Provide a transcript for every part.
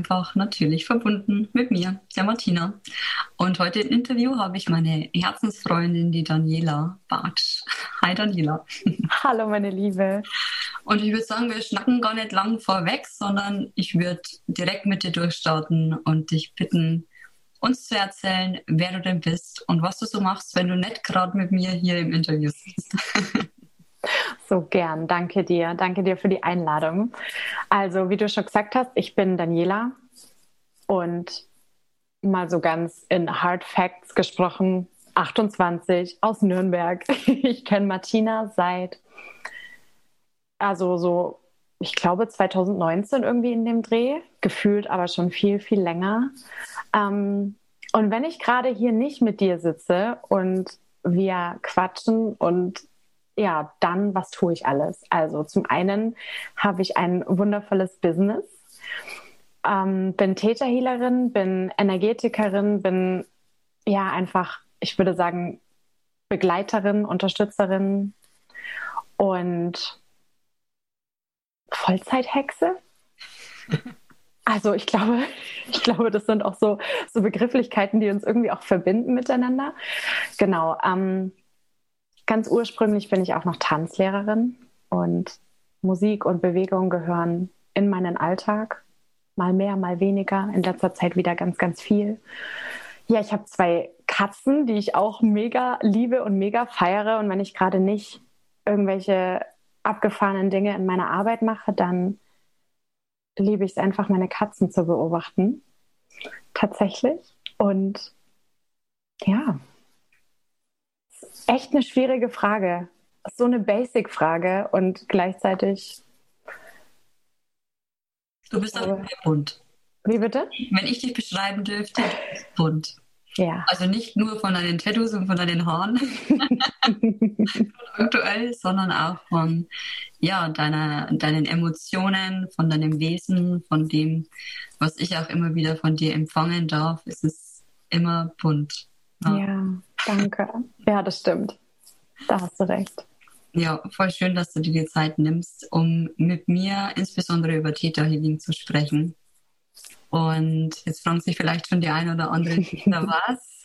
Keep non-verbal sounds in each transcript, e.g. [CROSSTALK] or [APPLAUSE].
Einfach natürlich verbunden mit mir, der Martina. Und heute im Interview habe ich meine Herzensfreundin, die Daniela Bartsch. Hi Daniela. [LAUGHS] Hallo meine Liebe. Und ich würde sagen, wir schnacken gar nicht lang vorweg, sondern ich würde direkt mit dir durchstarten und dich bitten, uns zu erzählen, wer du denn bist und was du so machst, wenn du nicht gerade mit mir hier im Interview sitzt. [LAUGHS] So gern. Danke dir. Danke dir für die Einladung. Also, wie du schon gesagt hast, ich bin Daniela und mal so ganz in Hard Facts gesprochen, 28 aus Nürnberg. [LAUGHS] Ich kenne Martina seit, also so, ich glaube 2019 irgendwie in dem Dreh, gefühlt aber schon viel, viel länger. Ähm, und wenn ich gerade hier nicht mit dir sitze und wir quatschen und ja, dann, was tue ich alles? Also zum einen habe ich ein wundervolles Business, ähm, bin Täterhealerin, bin Energetikerin, bin ja einfach, ich würde sagen, Begleiterin, Unterstützerin und Vollzeithexe. [LAUGHS] Also ich glaube, [LAUGHS] ich glaube, das sind auch so, so Begrifflichkeiten, die uns irgendwie auch verbinden miteinander. Genau. Ähm, Ganz ursprünglich bin ich auch noch Tanzlehrerin und Musik und Bewegung gehören in meinen Alltag. Mal mehr, mal weniger. In letzter Zeit wieder ganz, ganz viel. Ja, ich habe zwei Katzen, die ich auch mega liebe und mega feiere. Und wenn ich gerade nicht irgendwelche abgefahrenen Dinge in meiner Arbeit mache, dann liebe ich es einfach, meine Katzen zu beobachten. Tatsächlich. Und ja, echt eine schwierige Frage. So eine Basic-Frage und gleichzeitig. Du bist auch bunt. Wie bitte? Wenn ich dich beschreiben dürfte, bunt. Ja. Also nicht nur von deinen Tattoos und von deinen Haaren [LAUGHS] aktuell, sondern auch von ja, deiner, deinen Emotionen, von deinem Wesen, von dem, was ich auch immer wieder von dir empfangen darf. Es ist immer bunt. Ja. ja. Danke. Ja, das stimmt. Da hast du recht. Ja, voll schön, dass du dir die Zeit nimmst, um mit mir insbesondere über Theta Healing zu sprechen. Und jetzt fragen sich vielleicht schon die ein oder andere, [LAUGHS] was?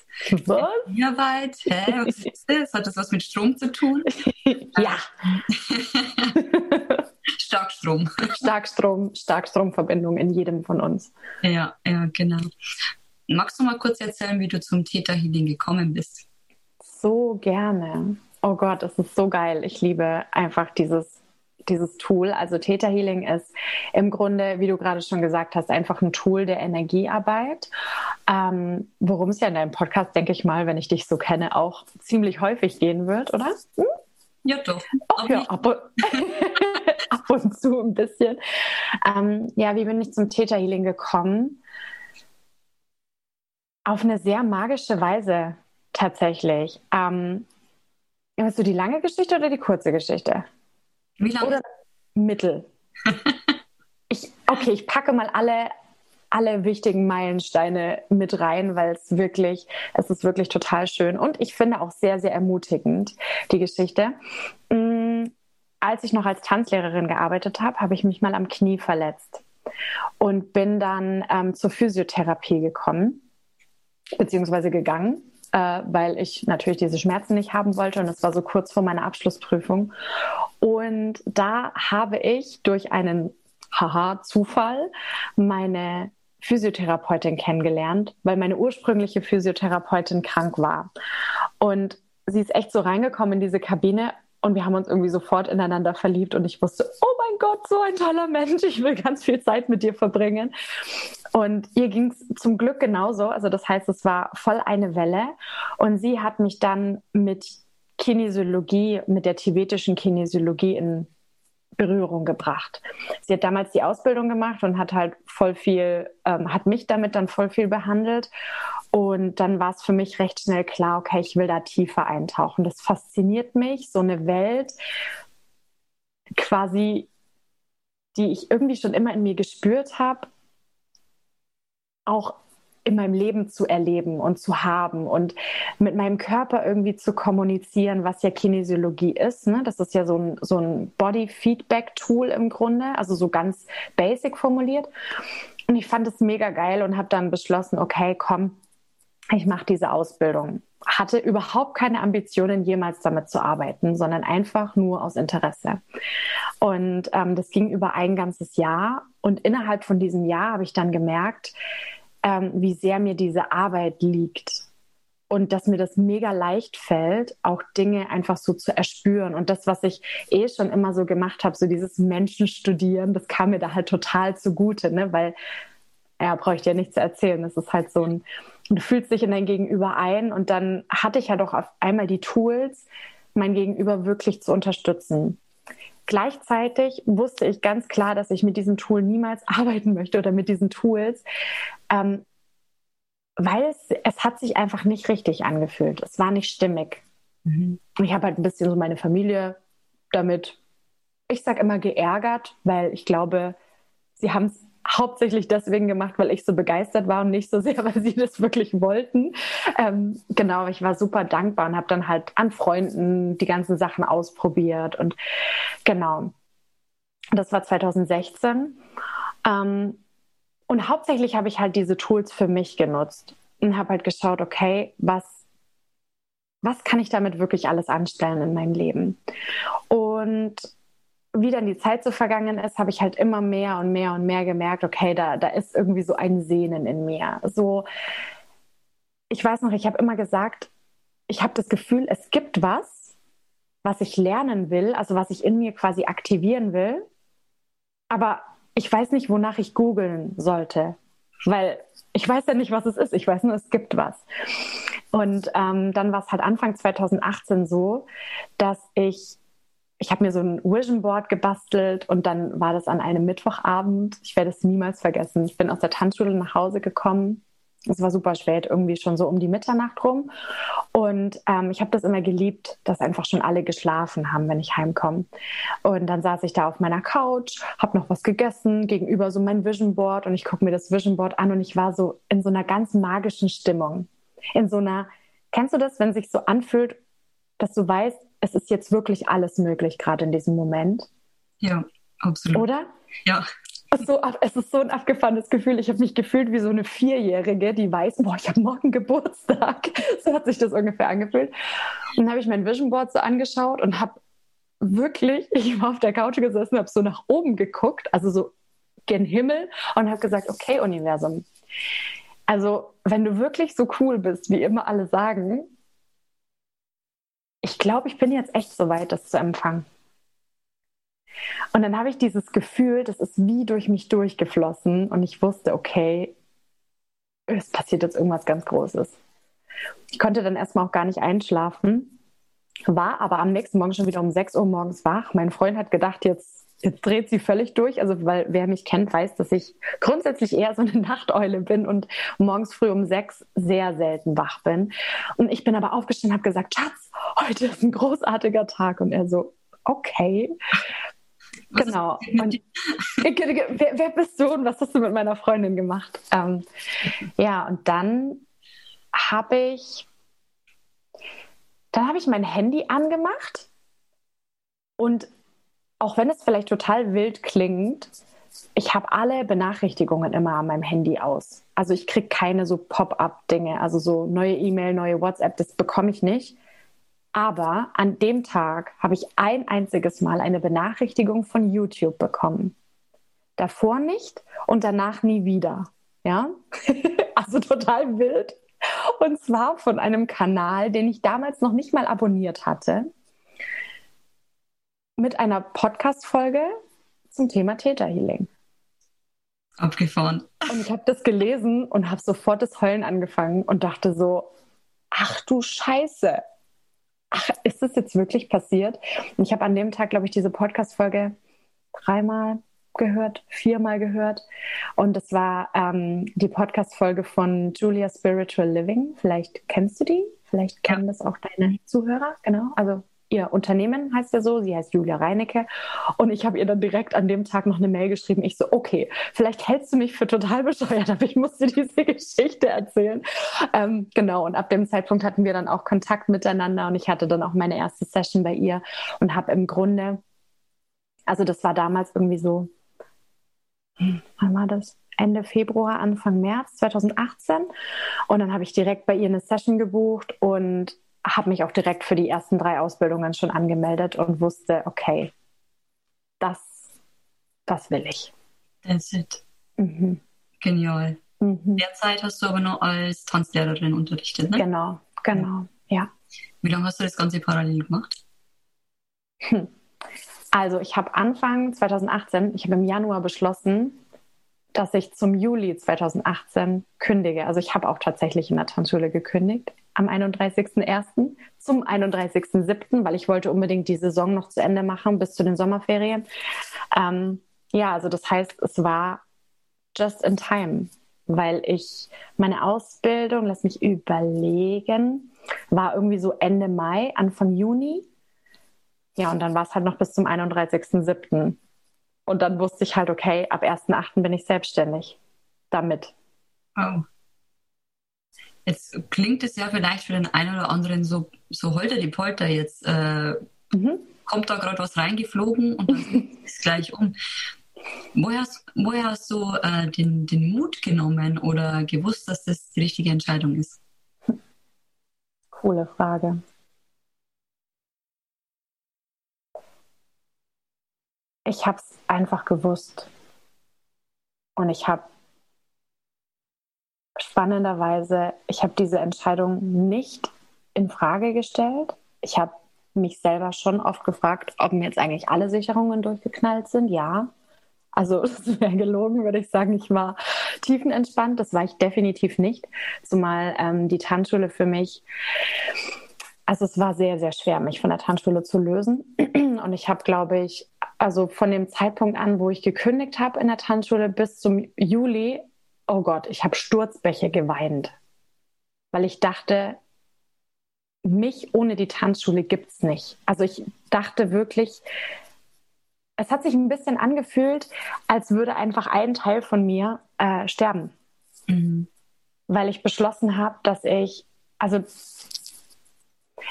Was? Arbeit? Hä? Was ist das? Hat das was mit Strom zu tun? [LAUGHS] ja. [LAUGHS] Starkstrom. Starkstrom, Starkstromverbindung in jedem von uns. Ja, ja, genau. Magst du mal kurz erzählen, wie du zum Theta Healing gekommen bist? So gerne. Oh Gott, das ist so geil. Ich liebe einfach dieses dieses Tool. Also Theta Healing ist im Grunde, wie du gerade schon gesagt hast, einfach ein Tool der Energiearbeit, ähm, worum es ja in deinem Podcast, denke ich mal, wenn ich dich so kenne, auch ziemlich häufig gehen wird, oder? Hm? Ja, doch. Ach, ja, ab, [LAUGHS] [LAUGHS] ab, und zu ein bisschen. Ähm, ja, wie bin ich zum Theta Healing gekommen? Auf eine sehr magische Weise tatsächlich. Ähm, hast du die lange Geschichte oder die kurze Geschichte? Wie lange? Oder mittel. [LAUGHS] ich, okay, ich packe mal alle, alle wichtigen Meilensteine mit rein, weil es wirklich, es ist wirklich total schön und ich finde auch sehr, sehr ermutigend, die Geschichte. Mm, als ich noch als Tanzlehrerin gearbeitet habe, habe ich mich mal am Knie verletzt und bin dann ähm, zur Physiotherapie gekommen beziehungsweise gegangen, äh, weil ich natürlich diese Schmerzen nicht haben wollte und es war so kurz vor meiner Abschlussprüfung. Und da habe ich durch einen haha Zufall meine Physiotherapeutin kennengelernt, weil meine ursprüngliche Physiotherapeutin krank war. Und sie ist echt so reingekommen in diese Kabine und wir haben uns irgendwie sofort ineinander verliebt und ich wusste, oh mein Gott, so ein toller Mensch, ich will ganz viel Zeit mit dir verbringen. Und ihr ging es zum Glück genauso. Also das heißt, es war voll eine Welle. Und sie hat mich dann mit Kinesiologie, mit der tibetischen Kinesiologie in Berührung gebracht. Sie hat damals die Ausbildung gemacht und hat halt voll viel, ähm, hat mich damit dann voll viel behandelt. Und dann war es für mich recht schnell klar, okay, ich will da tiefer eintauchen. Das fasziniert mich, so eine Welt quasi, die ich irgendwie schon immer in mir gespürt habe, auch in meinem Leben zu erleben und zu haben und mit meinem Körper irgendwie zu kommunizieren, was ja Kinesiologie ist. Ne? Das ist ja so ein, so ein Body-Feedback-Tool im Grunde, also so ganz basic formuliert. Und ich fand es mega geil und habe dann beschlossen, okay, komm, ich mache diese Ausbildung. Hatte überhaupt keine Ambitionen, jemals damit zu arbeiten, sondern einfach nur aus Interesse. Und ähm, das ging über ein ganzes Jahr. Und innerhalb von diesem Jahr habe ich dann gemerkt, ähm, wie sehr mir diese Arbeit liegt und dass mir das mega leicht fällt, auch Dinge einfach so zu erspüren. Und das, was ich eh schon immer so gemacht habe, so dieses Menschenstudieren, das kam mir da halt total zugute, ne? weil, ja, brauche ich dir nicht zu erzählen. Das ist halt so ein, du fühlst dich in dein Gegenüber ein und dann hatte ich ja doch auf einmal die Tools, mein Gegenüber wirklich zu unterstützen. Gleichzeitig wusste ich ganz klar, dass ich mit diesem Tool niemals [LAUGHS] arbeiten möchte oder mit diesen Tools, ähm, weil es, es hat sich einfach nicht richtig angefühlt. Es war nicht stimmig. Mhm. Ich habe halt ein bisschen so meine Familie damit, ich sage immer geärgert, weil ich glaube, sie haben es hauptsächlich deswegen gemacht, weil ich so begeistert war und nicht so sehr, [LAUGHS] weil sie das wirklich wollten. Ähm, genau, ich war super dankbar und habe dann halt an Freunden die ganzen Sachen ausprobiert und genau. Das war 2016. Ähm, und hauptsächlich habe ich halt diese Tools für mich genutzt und habe halt geschaut, okay, was, was kann ich damit wirklich alles anstellen in meinem Leben? Und wie dann die Zeit so vergangen ist, habe ich halt immer mehr und mehr und mehr gemerkt, okay, da, da ist irgendwie so ein Sehnen in mir. So, ich weiß noch, ich habe immer gesagt, ich habe das Gefühl, es gibt was, was ich lernen will, also was ich in mir quasi aktivieren will, aber ich weiß nicht, wonach ich googeln sollte, weil ich weiß ja nicht, was es ist. Ich weiß nur, es gibt was. Und ähm, dann war es halt Anfang 2018 so, dass ich ich habe mir so ein Vision Board gebastelt und dann war das an einem Mittwochabend. Ich werde es niemals vergessen. Ich bin aus der Tanzschule nach Hause gekommen. Es war super spät, irgendwie schon so um die Mitternacht rum. Und ähm, ich habe das immer geliebt, dass einfach schon alle geschlafen haben, wenn ich heimkomme. Und dann saß ich da auf meiner Couch, habe noch was gegessen, gegenüber so mein Vision Board und ich gucke mir das Vision Board an und ich war so in so einer ganz magischen Stimmung. In so einer, kennst du das, wenn sich so anfühlt, dass du weißt, es ist jetzt wirklich alles möglich, gerade in diesem Moment. Ja, absolut. Oder? Ja. So, es ist so ein abgefahrenes Gefühl. Ich habe mich gefühlt wie so eine Vierjährige, die weiß, boah, ich habe morgen Geburtstag. [LAUGHS] So hat sich das ungefähr angefühlt. Und dann habe ich mein Vision Board so angeschaut und habe wirklich, [LAUGHS] ich war auf der Couch gesessen, habe so nach oben geguckt, also so gen Himmel und habe gesagt, okay, Universum. Also, wenn du wirklich so cool bist, wie immer alle sagen, ich glaube, ich bin jetzt echt so weit, das zu empfangen. Und dann habe ich dieses Gefühl, das ist wie durch mich durchgeflossen und ich wusste, okay, es passiert jetzt irgendwas ganz Großes. Ich konnte dann erstmal auch gar nicht einschlafen, war aber am nächsten Morgen schon wieder um 6 Uhr morgens wach. Mein Freund hat gedacht, jetzt jetzt dreht sie völlig durch. Also, weil wer mich kennt, weiß, dass ich grundsätzlich eher so eine [LAUGHS] Nachteule bin und morgens früh um sechs sehr selten wach bin. Und ich bin aber aufgestanden und habe gesagt, Schatz, heute ist ein großartiger Tag. Und er so, okay. Was genau. Und, [LAUGHS] wer, wer, bist du und was hast du mit meiner Freundin gemacht? Ähm, ja, und dann habe ich, dann habe ich mein Handy angemacht und auch wenn es vielleicht total wild klingt, ich habe alle Benachrichtigungen immer an meinem Handy aus. Also ich kriege keine so Pop-up-Dinge, also so neue E-Mail, neue WhatsApp, das bekomme ich nicht. Aber an dem Tag habe ich ein einziges Mal eine Benachrichtigung von YouTube bekommen. Davor nicht und danach nie wieder. Ja, [LAUGHS] also total wild. Und zwar von einem Kanal, den ich damals noch nicht mal abonniert hatte mit einer Podcast-Folge zum Thema Täterhealing. Abgefahren. Und ich habe das gelesen und habe sofort das Heulen angefangen und dachte so, ach du Scheiße. Ach, ist das jetzt wirklich passiert? Und ich habe an dem Tag, glaube ich, diese Podcast-Folge dreimal gehört, viermal gehört. Und das war ähm, die Podcast-Folge von Julia Spiritual Living. Vielleicht kennst du die? Vielleicht kennen ja. das auch deine Zuhörer. Genau. Also ihr Unternehmen heißt ja so, sie heißt Julia Reinecke. Und ich habe ihr dann direkt an dem Tag noch eine Mail geschrieben. Ich so, okay, vielleicht hältst du mich für total bescheuert, [LAUGHS] aber ich muss dir diese Geschichte erzählen. Ähm, genau, und ab dem Zeitpunkt hatten wir dann auch Kontakt miteinander und ich hatte dann auch meine erste Session bei ihr und habe im Grunde, also das war damals irgendwie so, hm, wann war das? Ende Februar, Anfang März 2018. Und dann habe ich direkt bei ihr eine Session gebucht und habe mich auch direkt für die ersten drei Ausbildungen schon angemeldet und wusste, okay, das, das will ich. That's it. Mhm. Genial. Mhm. Derzeit hast du aber noch als Tanzlehrerin unterrichtet, ne? Genau, genau, ja. Wie lange hast du das Ganze parallel gemacht? Hm. Also ich habe Anfang 2018, ich habe im Januar beschlossen, dass ich zum Juli 2018 kündige. Also ich habe auch tatsächlich in der Tanzschule gekündigt am 31.01. zum 31.07., weil ich wollte unbedingt die Saison noch zu Ende machen bis zu den Sommerferien. Ähm, ja, also das heißt, es war just in time, weil ich meine Ausbildung, lass mich überlegen, war irgendwie so Ende Mai, Anfang Juni. Ja, und dann war es halt noch bis zum 31.07. Und dann wusste ich halt, okay, ab 1.8. bin ich selbstständig damit. Oh. Jetzt klingt es ja vielleicht für den einen oder anderen so, so holter die Polter jetzt. Äh, mhm. Kommt da gerade was reingeflogen und dann [LAUGHS] ist es gleich um. Woher hast, woher hast du äh, den, den Mut genommen oder gewusst, dass das die richtige Entscheidung ist? Coole Frage. Ich habe es einfach gewusst. Und ich habe spannenderweise, ich habe diese Entscheidung nicht in Frage gestellt. Ich habe mich selber schon oft gefragt, ob mir jetzt eigentlich alle Sicherungen durchgeknallt sind. Ja. Also [LAUGHS] es wäre gelogen, würde ich sagen, ich war tiefenentspannt. Das war ich definitiv nicht. Zumal ähm, die Tanzschule für mich, also es war sehr, sehr schwer, mich von der Tanzschule zu lösen. [CLEARS THROAT] Und ich habe, glaube ich, also von dem Zeitpunkt an, wo ich gekündigt habe in der Tanzschule bis zum Juli oh Gott, ich habe Sturzbäche geweint, weil ich dachte, mich ohne die Tanzschule gibt es nicht. Also ich dachte wirklich, es hat sich ein bisschen angefühlt, als würde einfach ein Teil von mir äh, sterben. Mhm. Weil ich beschlossen habe, dass ich, also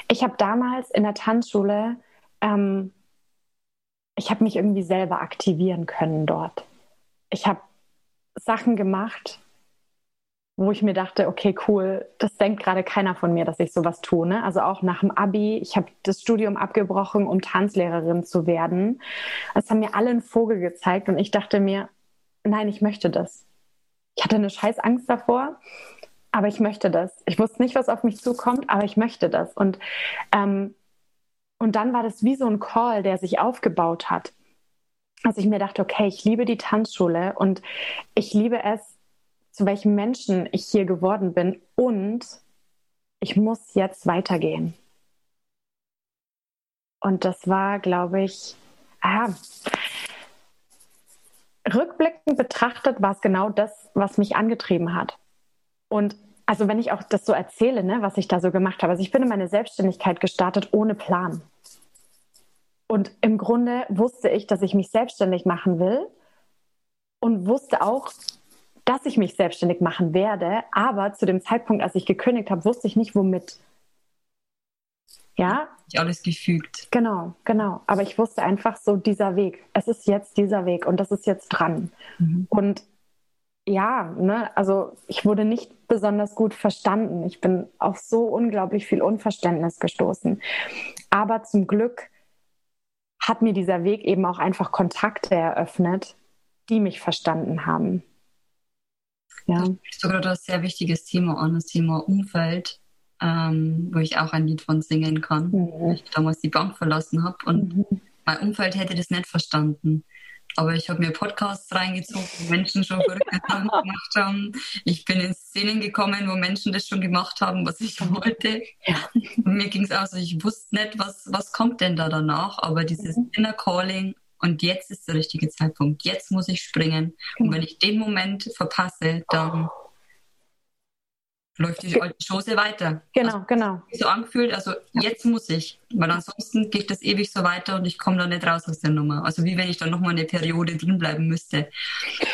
ich habe damals in der Tanzschule, ähm, ich habe mich irgendwie selber aktivieren können dort. Ich habe Sachen gemacht, wo ich mir dachte, okay, cool, das denkt gerade keiner von mir, dass ich sowas tue. Ne? Also auch nach dem Abi, ich habe das Studium abgebrochen, um Tanzlehrerin zu werden. Es haben mir alle einen Vogel gezeigt und ich dachte mir, nein, ich möchte das. Ich hatte eine scheiß Angst davor, aber ich möchte das. Ich wusste nicht, was auf mich zukommt, aber ich möchte das. Und, ähm, und dann war das wie so ein Call, der sich aufgebaut hat dass ich mir dachte, okay, ich liebe die Tanzschule und ich liebe es, zu welchem Menschen ich hier geworden bin und ich muss jetzt weitergehen. Und das war, glaube ich, ah, rückblickend betrachtet war es genau das, was mich angetrieben hat. Und also wenn ich auch das so erzähle, ne, was ich da so gemacht habe, also ich bin in meine Selbstständigkeit gestartet ohne Plan. Und im Grunde wusste ich, dass ich mich selbstständig machen will und wusste auch, dass ich mich selbstständig machen werde. Aber zu dem Zeitpunkt, als ich gekündigt habe, wusste ich nicht, womit. Ja? Ich alles gefügt. Genau, genau. Aber ich wusste einfach so, dieser Weg. Es ist jetzt dieser Weg und das ist jetzt dran. Mhm. Und ja, ne, also ich wurde nicht besonders gut verstanden. Ich bin auf so unglaublich viel Unverständnis gestoßen. Aber zum Glück hat mir dieser Weg eben auch einfach Kontakte eröffnet, die mich verstanden haben. Ja. Sprichst gerade ein sehr wichtiges Thema an, das Thema Umfeld, ähm, wo ich auch ein Lied von singen kann. Mhm. Ich damals die Bank verlassen habe und mhm. mein Umfeld hätte das nicht verstanden. Aber ich habe mir Podcasts reingezogen, wo Menschen schon verrückte Sachen [LAUGHS] gemacht haben. Ich bin in Szenen gekommen, wo Menschen das schon gemacht haben, was ich [LAUGHS] wollte. Ja. mir ging es auch so, ich wusste nicht, was, was kommt denn da danach. Aber dieses mhm. Inner Calling und jetzt ist der richtige Zeitpunkt. Jetzt muss ich springen. Und wenn ich den Moment verpasse, dann läuft die alte Chose weiter. Genau, also, genau. So angefühlt, also jetzt muss ich, weil ansonsten geht das ewig so weiter und ich komme da nicht raus aus der Nummer. Also wie wenn ich dann nochmal eine Periode drin bleiben müsste.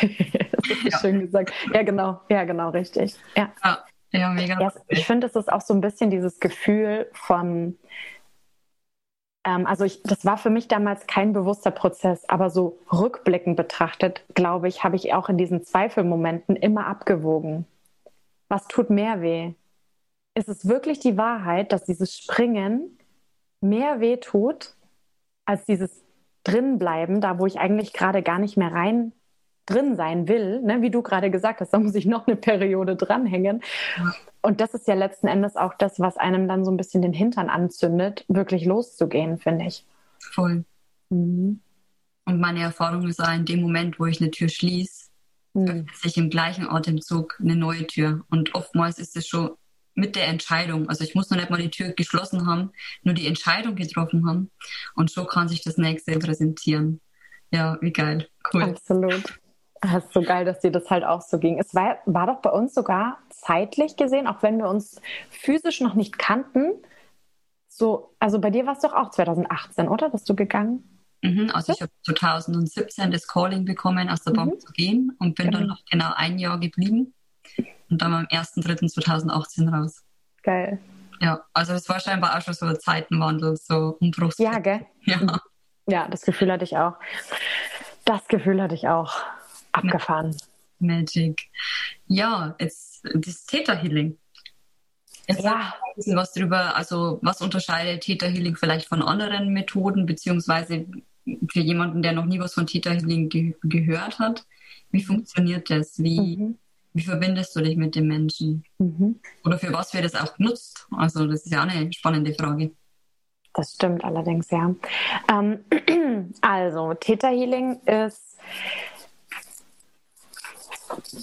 [LAUGHS] ja. schön gesagt. Ja, genau, ja, genau, richtig. Ja, ja, ja mega. Ja, ich finde, es ist auch so ein bisschen dieses Gefühl von, ähm, also ich, das war für mich damals kein bewusster Prozess, aber so rückblickend betrachtet, glaube ich, habe ich auch in diesen Zweifelmomenten immer abgewogen was tut mehr weh? Ist es wirklich die Wahrheit, dass dieses Springen mehr weh tut als dieses drinbleiben, da wo ich eigentlich gerade gar nicht mehr rein drin sein will, ne? wie du gerade gesagt hast, da muss ich noch eine Periode dranhängen. Und das ist ja letzten Endes auch das, was einem dann so ein bisschen den Hintern anzündet, wirklich loszugehen, finde ich. Voll. Mhm. Und meine Erfahrung ist auch in dem Moment, wo ich eine Tür schließe, mhm. öffnet sich im gleichen Atemzug eine neue Tür. Und oftmals ist es schon mit der Entscheidung. Also ich muss noch nicht mal die Tür geschlossen haben, nur die Entscheidung getroffen haben. Und so kann sich das nächste präsentieren. Ja, wie geil. Cool. Absolut. Das ist so geil, dass dir das halt auch so ging. Es war, war doch bei uns sogar zeitlich gesehen, auch wenn wir uns physisch noch nicht kannten, so, also bei dir war es doch auch 2018, oder? Bist du gegangen? Mhm, also ich habe 2017 das Calling bekommen, aus der Bank mhm. zu gehen und bin genau. dann noch genau ein Jahr geblieben und dann am 1.3.2018 raus. Geil. Ja, also es war scheinbar auch schon so ein Zeitenwandel, so Umbruchs. Ja, gell? [LAUGHS] Ja. ja, das Gefühl hatte ich auch. Das Gefühl hatte ich auch. Abgefahren. Magic. Ja, jetzt das Theta Healing. Jetzt ja. ein bisschen was drüber, also was unterscheidet Theta Healing vielleicht von anderen Methoden, beziehungsweise für jemanden, der noch nie was von Theta Healing ge gehört hat. Wie funktioniert das? Wie, mhm. wie verbindest du dich mit den Menschen? Mhm. Oder für was wird das auch genutzt? Also das ist ja eine spannende Frage. Das stimmt allerdings, ja. Ähm, [CLEARS THROAT] also, Theta Healing ist,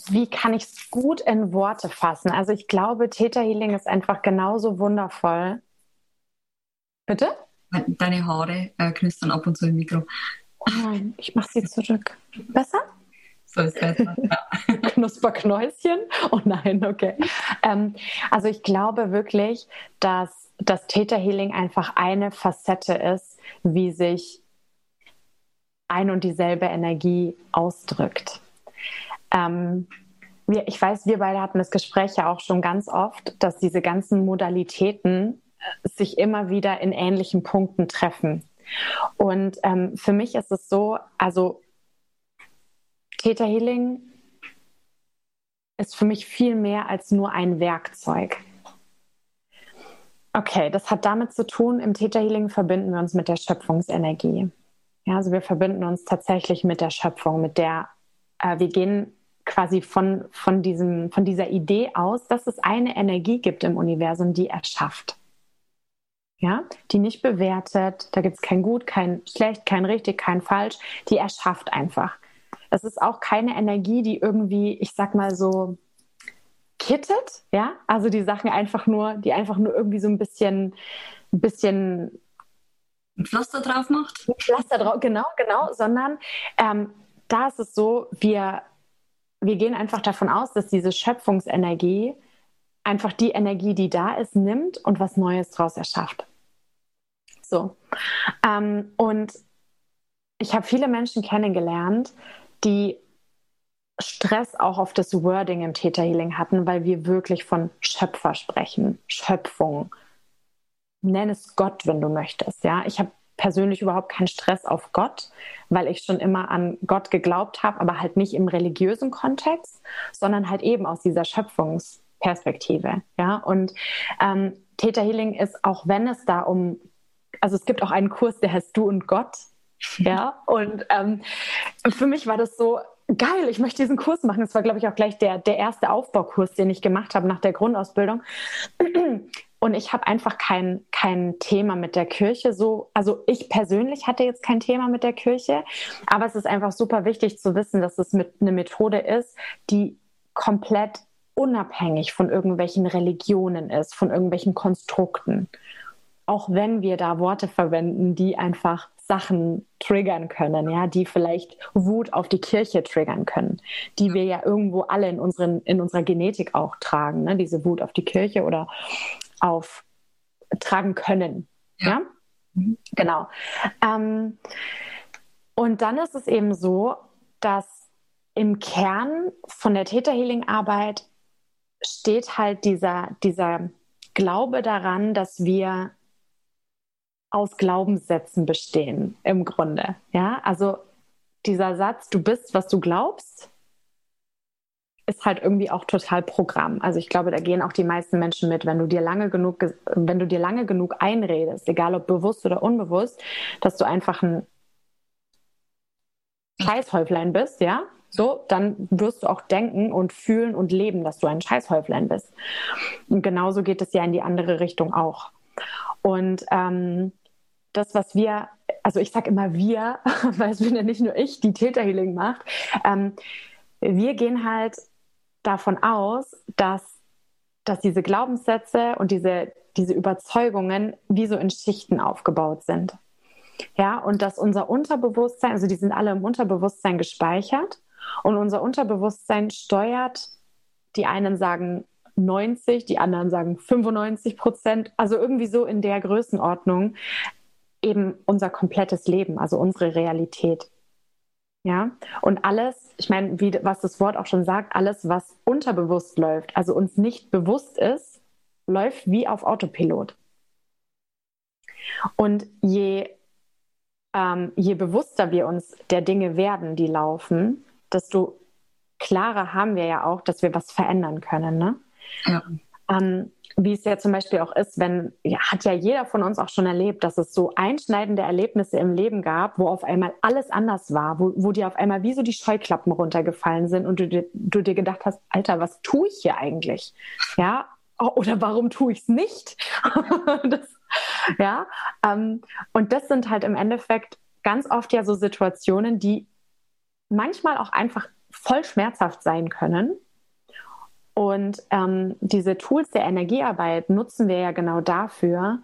wie kann ich es gut in Worte fassen? Also ich glaube, Theta Healing ist einfach genauso wundervoll. Bitte? Deine Haare äh, knistern ab und zu im Mikro. Oh nein, ich mache sie zurück. Besser? So ist besser. [LAUGHS] Ja. Knusperknäuschen? Oh nein, okay. Ähm, also ich glaube wirklich, dass das Theta Healing einfach eine Facette ist, wie sich ein und dieselbe Energie ausdrückt. Ähm, wir, ich weiß, wir beide hatten das Gespräch ja auch schon ganz oft, dass diese ganzen Modalitäten sich immer wieder in ähnlichen Punkten treffen. Und ähm, für mich ist es so, also Theta Healing ist für mich viel mehr als nur ein Werkzeug. Okay, das hat damit zu tun, im Theta Healing verbinden wir uns mit der Schöpfungsenergie. Ja, also wir verbinden uns tatsächlich mit der Schöpfung, mit der äh, wir gehen quasi von, von, diesem, von dieser Idee aus, dass es eine Energie gibt im Universum, die erschafft ja, die nicht bewertet, da gibt es kein Gut, kein Schlecht, kein Richtig, kein Falsch, die erschafft einfach. Das ist auch keine Energie, die irgendwie, ich sag mal so, kittet, ja, also die Sachen einfach nur, die einfach nur irgendwie so ein bisschen, ein bisschen ein Pflaster drauf macht. Ein Pflaster drauf, genau, genau, sondern ähm, da ist es so, wir, wir gehen einfach davon aus, dass diese Schöpfungsenergie einfach die Energie, die da ist, nimmt und was Neues daraus erschafft. So. Ähm, und ich habe viele Menschen kennengelernt, die Stress auch auf das Wording im Theta Healing hatten, weil wir wirklich von Schöpfer sprechen, Schöpfung. Nenn es Gott, wenn du möchtest. Ja, ich habe persönlich überhaupt keinen Stress auf Gott, weil ich schon immer an Gott geglaubt habe, aber halt nicht im religiösen Kontext, sondern halt eben aus dieser Schöpfungsperspektive. Ja, und ähm, Theta Healing ist, auch wenn es da um also es gibt auch einen Kurs, der heißt Du und Gott. Ja, [LAUGHS] und ähm, für mich war das so geil, ich möchte diesen Kurs machen. Das war, glaube ich, auch gleich der, der erste Aufbaukurs, den ich gemacht habe nach der Grundausbildung. [CLEARS THROAT] Und ich habe einfach kein, kein Thema mit der Kirche. So, also ich persönlich hatte jetzt kein Thema mit der Kirche, aber es ist einfach super wichtig zu wissen, dass es mit, eine Methode ist, die komplett unabhängig von irgendwelchen Religionen ist, von irgendwelchen Konstrukten auch wenn wir da Worte verwenden, die einfach Sachen triggern können, ja, die vielleicht Wut auf die Kirche triggern können, die wir ja irgendwo alle in, unseren, in unserer Genetik auch tragen, ne? diese Wut auf die Kirche oder auf tragen können. Ja, ja? Mhm. genau. Ähm, und dann ist es eben so, dass im Kern von der Täterhealing-Arbeit steht halt dieser, dieser Glaube daran, dass wir aus Glaubenssätzen bestehen, im Grunde. Ja, also dieser Satz, du bist, was du glaubst, ist halt irgendwie auch total Programm. Also ich glaube, da gehen auch die meisten Menschen mit, wenn du dir lange genug, wenn du dir lange genug einredest, egal ob bewusst oder unbewusst, dass du einfach ein Scheißhäuflein bist, ja, so, dann wirst du auch denken und fühlen und leben, dass du ein Scheißhäuflein bist. Und genauso geht es ja in die andere Richtung auch. Und ähm, das, was wir, also ich sage immer wir, [LAUGHS] weil es bin ja nicht nur ich, die Täterhealing macht, ähm, wir gehen halt davon aus, dass, dass diese Glaubenssätze und diese, diese Überzeugungen wie so in Schichten aufgebaut sind. Ja, und dass unser Unterbewusstsein, also die sind alle im Unterbewusstsein gespeichert und unser Unterbewusstsein steuert, die einen sagen 90, die anderen sagen 95 Prozent, also irgendwie so in der Größenordnung eben unser komplettes Leben, also unsere Realität. Ja, und alles, ich meine, wie, was das Wort auch schon sagt, alles, was unterbewusst läuft, also uns nicht bewusst ist, läuft wie auf Autopilot. Und je, ähm, je bewusster wir uns der Dinge werden, die laufen, desto klarer haben wir ja auch, dass wir was verändern können. Ne? Ja. Ähm, wie es ja zum Beispiel auch ist, wenn, ja, hat ja jeder von uns auch schon erlebt, dass es so einschneidende Erlebnisse im Leben gab, wo auf einmal alles anders war, wo, wo dir auf einmal wie so die Scheuklappen runtergefallen sind und du, du dir gedacht hast, Alter, was tue ich hier eigentlich? Ja, oder warum tue ich es nicht? [LAUGHS] das, ja, ähm, und das sind halt im Endeffekt ganz oft ja so Situationen, die manchmal auch einfach voll schmerzhaft sein können und ähm, diese Tools der Energiearbeit nutzen wir ja genau dafür,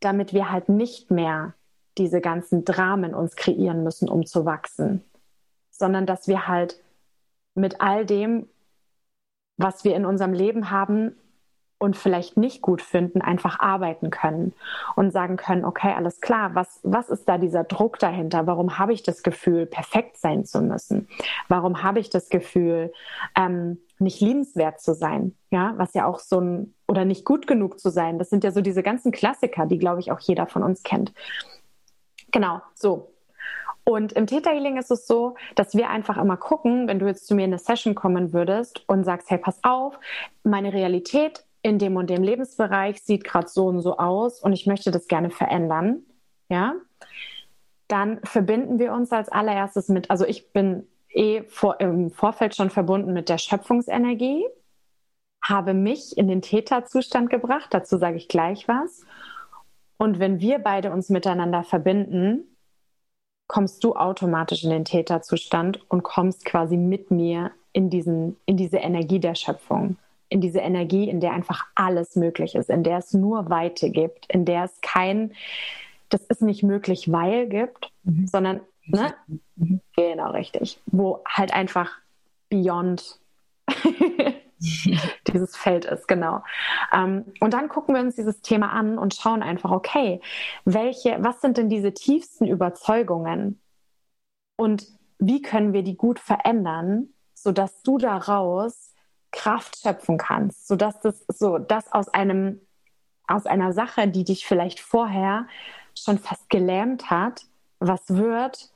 damit wir halt nicht mehr diese ganzen Dramen uns kreieren müssen, um zu wachsen, sondern dass wir halt mit all dem, was wir in unserem Leben haben, und vielleicht nicht gut finden, einfach arbeiten können und sagen können, okay, alles klar, was, was ist da dieser Druck dahinter? Warum habe ich das Gefühl, perfekt sein zu müssen? Warum habe ich das Gefühl, ähm, nicht liebenswert zu sein? Ja, was ja auch so ein, oder nicht gut genug zu sein. Das sind ja so diese ganzen Klassiker, die, glaube ich, auch jeder von uns kennt. Genau, so. Und im Täterhealing ist es so, dass wir einfach immer gucken, wenn du jetzt zu mir in eine Session kommen würdest und sagst, hey, pass auf, meine Realität in dem und dem Lebensbereich sieht gerade so und so aus und ich möchte das gerne verändern, ja, dann verbinden wir uns als allererstes mit, also ich bin eh vor, im Vorfeld schon verbunden mit der Schöpfungsenergie, habe mich in den Täterzustand gebracht, dazu sage ich gleich was. Und wenn wir beide uns miteinander verbinden, kommst du automatisch in den Täterzustand und kommst quasi mit mir in, diesen, in diese Energie der Schöpfung in diese Energie, in der einfach alles möglich ist, in der es nur Weite gibt, in der es kein, das ist nicht möglich, weil gibt, mhm. sondern, ne? Mhm. Genau, richtig. Wo halt einfach beyond [LAUGHS] dieses Feld ist, genau. Ähm, und dann gucken wir uns dieses Thema an und schauen einfach, okay, welche, was sind denn diese tiefsten Überzeugungen und wie können wir die gut verändern, sodass du daraus Kraft schöpfen kannst, sodass das so das aus einem aus einer Sache, die dich vielleicht vorher schon fast gelähmt hat, was wird,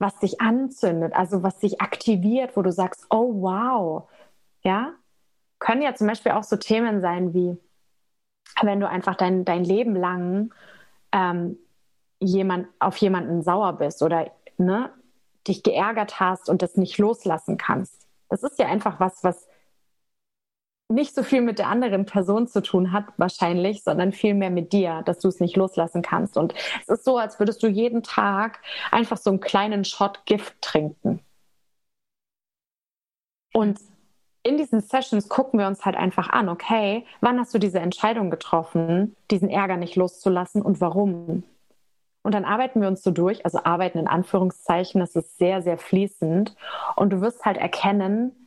was dich anzündet, also was dich aktiviert, wo du sagst, oh wow, ja, können ja zum Beispiel auch so Themen sein wie, wenn du einfach dein, dein Leben lang ähm, jemand, auf jemanden sauer bist oder ne, dich geärgert hast und das nicht loslassen kannst. Das ist ja einfach was, was nicht so viel mit der anderen Person zu tun hat, wahrscheinlich, sondern viel mehr mit dir, dass du es nicht loslassen kannst. Und es ist so, als würdest du jeden Tag einfach so einen kleinen Shot Gift trinken. Und in diesen Sessions gucken wir uns halt einfach an, okay, wann hast du diese Entscheidung getroffen, diesen Ärger nicht loszulassen und warum? Und dann arbeiten wir uns so durch, also arbeiten in Anführungszeichen, das ist sehr, sehr fließend. Und du wirst halt erkennen,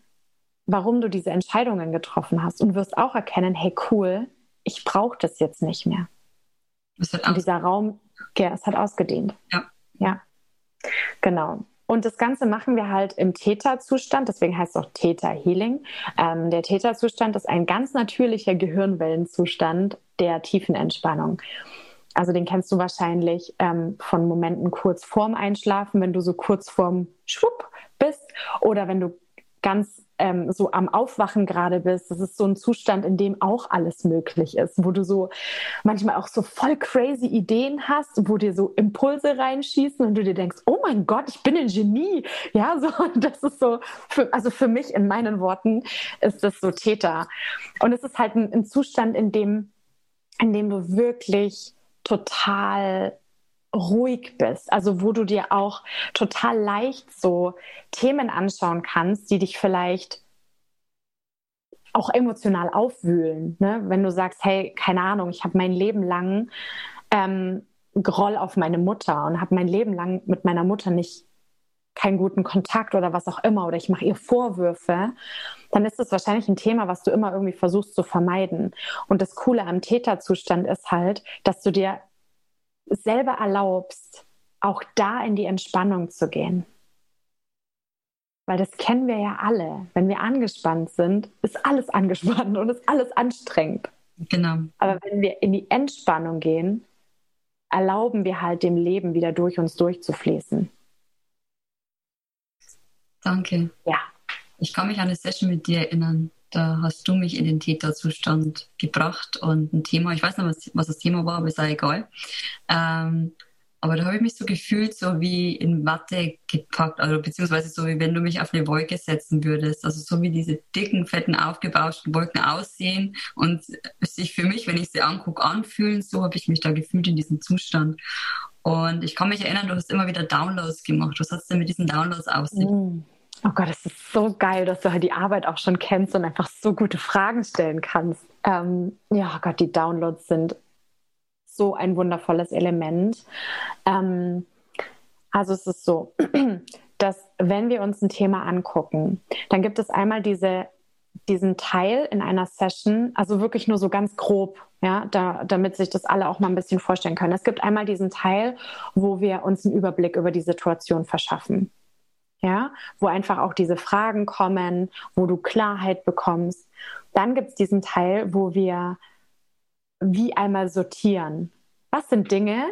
warum du diese Entscheidungen getroffen hast. Und wirst auch erkennen, hey cool, ich brauche das jetzt nicht mehr. Und dieser Raum, ja, es hat ausgedehnt. Ja. Ja. Genau. Und das Ganze machen wir halt im Theta-Zustand, deswegen heißt es auch Theta-Healing. Ähm, der Theta-Zustand ist ein ganz natürlicher Gehirnwellenzustand der tiefen Entspannung. Also den kennst du wahrscheinlich ähm, von Momenten kurz vorm Einschlafen, wenn du so kurz vorm Schwupp bist oder wenn du ganz ähm, so am Aufwachen gerade bist. Das ist so ein Zustand, in dem auch alles möglich ist, wo du so manchmal auch so voll crazy Ideen hast, wo dir so Impulse reinschießen und du dir denkst, oh mein Gott, ich bin ein Genie. Ja, so, [LAUGHS] das ist so, für, also für mich in meinen Worten ist das so Täter. Und es ist halt ein, ein Zustand, in dem, in dem du wirklich total ruhig bist, also wo du dir auch total leicht so Themen anschauen kannst, die dich vielleicht auch emotional aufwühlen. Ne? Wenn du sagst, hey, keine Ahnung, ich habe mein Leben lang ähm, Groll auf meine Mutter und habe mein Leben lang mit meiner Mutter nicht keinen guten Kontakt oder was auch immer oder ich mache ihr Vorwürfe, dann ist es wahrscheinlich ein Thema, was du immer irgendwie versuchst zu vermeiden. Und das Coole am Täterzustand ist halt, dass du dir selber erlaubst, auch da in die Entspannung zu gehen. Weil das kennen wir ja alle. Wenn wir angespannt sind, ist alles angespannt und ist alles anstrengend. Genau. Aber wenn wir in die Entspannung gehen, erlauben wir halt dem Leben wieder durch uns durchzufließen. Danke. Ja. Ich kann mich an eine Session mit dir erinnern. Da hast du mich in den Täterzustand gebracht und ein Thema, ich weiß nicht, was, was das Thema war, aber ist auch egal. Ähm, aber da habe ich mich so gefühlt, so wie in Watte gepackt, also beziehungsweise so wie wenn du mich auf eine Wolke setzen würdest. Also so wie diese dicken, fetten, aufgebauschten Wolken aussehen und sich für mich, wenn ich sie angucke, anfühlen. So habe ich mich da gefühlt in diesem Zustand. Und ich kann mich erinnern, du hast immer wieder Downloads gemacht. Was hast du denn mit diesen Downloads sich? Mm. Oh Gott, es ist so geil, dass du halt die Arbeit auch schon kennst und einfach so gute Fragen stellen kannst. Ähm, ja, oh Gott, die Downloads sind so ein wundervolles Element. Ähm, also es ist so, [CLEARS THROAT] dass wenn wir uns ein Thema angucken, dann gibt es einmal diese, diesen Teil in einer Session, also wirklich nur so ganz grob, ja, da, damit sich das alle auch mal ein bisschen vorstellen können. Es gibt einmal diesen Teil, wo wir uns einen Überblick über die Situation verschaffen ja, wo einfach auch diese Fragen kommen, wo du Klarheit bekommst. Dann gibt es diesen Teil, wo wir wie einmal sortieren. Was sind Dinge,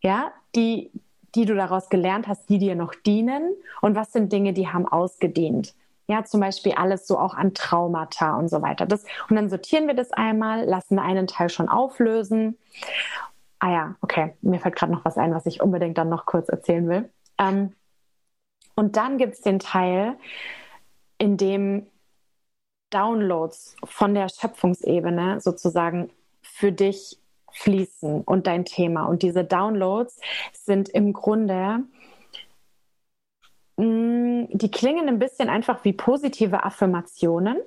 ja, die, die du daraus gelernt hast, die dir noch dienen? Und was sind Dinge, die haben ausgedient? Ja, zum Beispiel alles so auch an Traumata und so weiter. Das, und dann sortieren wir das einmal, lassen einen Teil schon auflösen. Ah ja, okay, mir fällt gerade noch was ein, was ich unbedingt dann noch kurz erzählen will. Ähm, und dann gibt es den Teil, in dem Downloads von der Schöpfungsebene sozusagen für dich fließen und dein Thema. Und diese Downloads sind im Grunde, mm, die klingen ein bisschen einfach wie positive Affirmationen.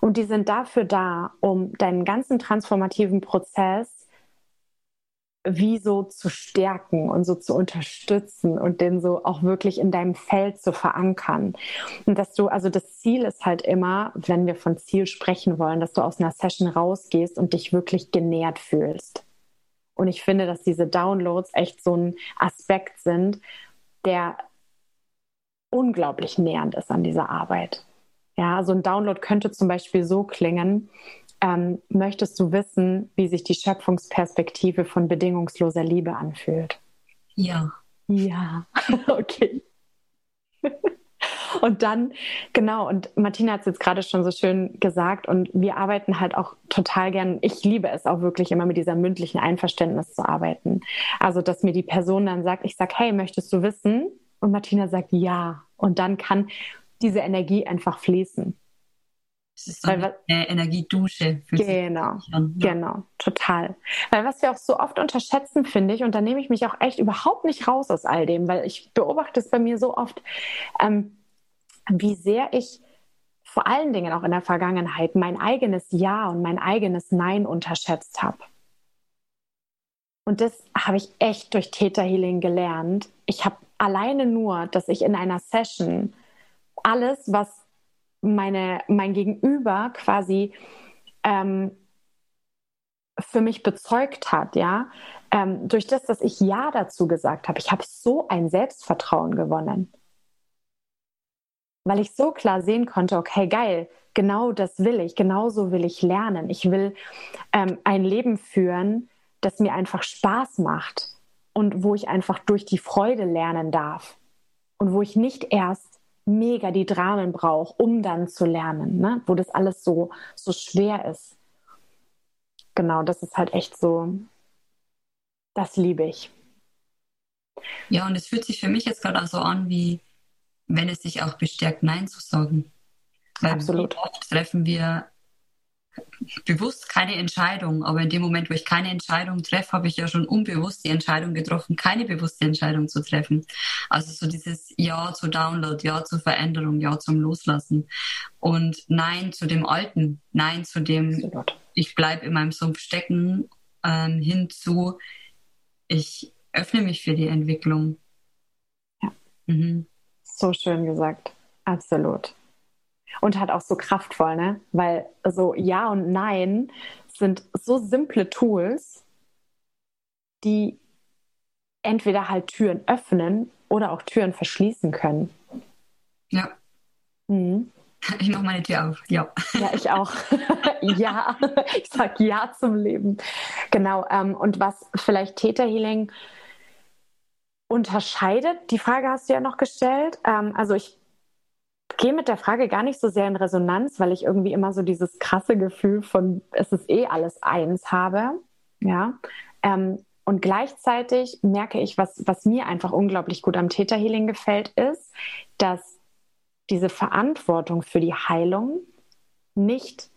Und die sind dafür da, um deinen ganzen transformativen Prozess wie so zu stärken und so zu unterstützen und den so auch wirklich in deinem Feld zu verankern. Und dass du, also das Ziel ist halt immer, wenn wir von Ziel sprechen wollen, dass du aus einer Session rausgehst und dich wirklich genährt fühlst. Und ich finde, dass diese Downloads echt so ein Aspekt sind, der unglaublich nähernd ist an dieser Arbeit. Ja, so ein Download könnte zum Beispiel so klingen, ähm, möchtest du wissen, wie sich die Schöpfungsperspektive von bedingungsloser Liebe anfühlt? Ja. Ja, [LAUGHS] okay. Und dann, genau, und Martina hat es jetzt gerade schon so schön gesagt, und wir arbeiten halt auch total gern, ich liebe es auch wirklich immer mit dieser mündlichen Einverständnis zu arbeiten. Also, dass mir die Person dann sagt, ich sage, hey, möchtest du wissen? Und Martina sagt ja. Und dann kann diese Energie einfach fließen. Es ist so eine Energiedusche. Genau, ja. genau, total. Weil was wir auch so oft unterschätzen, finde ich, und da nehme ich mich auch echt überhaupt nicht raus aus all dem, weil ich beobachte es bei mir so oft, ähm, wie sehr ich vor allen Dingen auch in der Vergangenheit mein eigenes Ja und mein eigenes Nein unterschätzt habe. Und das habe ich echt durch Theta Healing gelernt. Ich habe alleine nur, dass ich in einer Session alles, was meine, mein Gegenüber quasi ähm, für mich bezeugt hat, ja, ähm, durch das, dass ich Ja dazu gesagt habe, ich habe so ein Selbstvertrauen gewonnen. Weil ich so klar sehen konnte, okay, geil, genau das will ich, genauso will ich lernen. Ich will ähm, ein Leben führen, das mir einfach Spaß macht und wo ich einfach durch die Freude lernen darf und wo ich nicht erst mega die Dramen brauche, um dann zu lernen, ne? wo das alles so, so schwer ist. Genau, das ist halt echt so, das liebe ich. Ja, und es fühlt sich für mich jetzt gerade auch so an, wie wenn es sich auch bestärkt, Nein zu sagen. Weil Absolut. Oft treffen wir bewusst keine Entscheidung, aber in dem Moment, wo ich keine Entscheidung treffe, habe ich ja schon unbewusst die Entscheidung getroffen, keine bewusste Entscheidung zu treffen. Also so dieses Ja zu Download, Ja zur Veränderung, Ja zum Loslassen und Nein zu dem Alten, Nein zu dem, ich bleibe in meinem Sumpf stecken, ähm, hinzu, ich öffne mich für die Entwicklung. Ja. Mhm. So schön gesagt. Absolut und halt auch so kraftvoll, ne? Weil so Ja und Nein sind so simple Tools, die entweder halt Türen öffnen oder auch Türen verschließen können. Ja. Mhm. Ich mache meine Tür auf, ja. Ja, ich auch. [LAUGHS] ja, ich sage Ja zum Leben. Genau. Ähm, und was vielleicht Täterhealing unterscheidet, die Frage hast du ja noch gestellt. Ähm, also ich gehe mit der Frage gar nicht so sehr in Resonanz, weil ich irgendwie immer so dieses krasse Gefühl von, es ist eh alles eins habe. Ja. Ähm, und gleichzeitig merke ich, was, was mir einfach unglaublich gut am Täterhealing gefällt, ist, dass diese Verantwortung für die Heilung nicht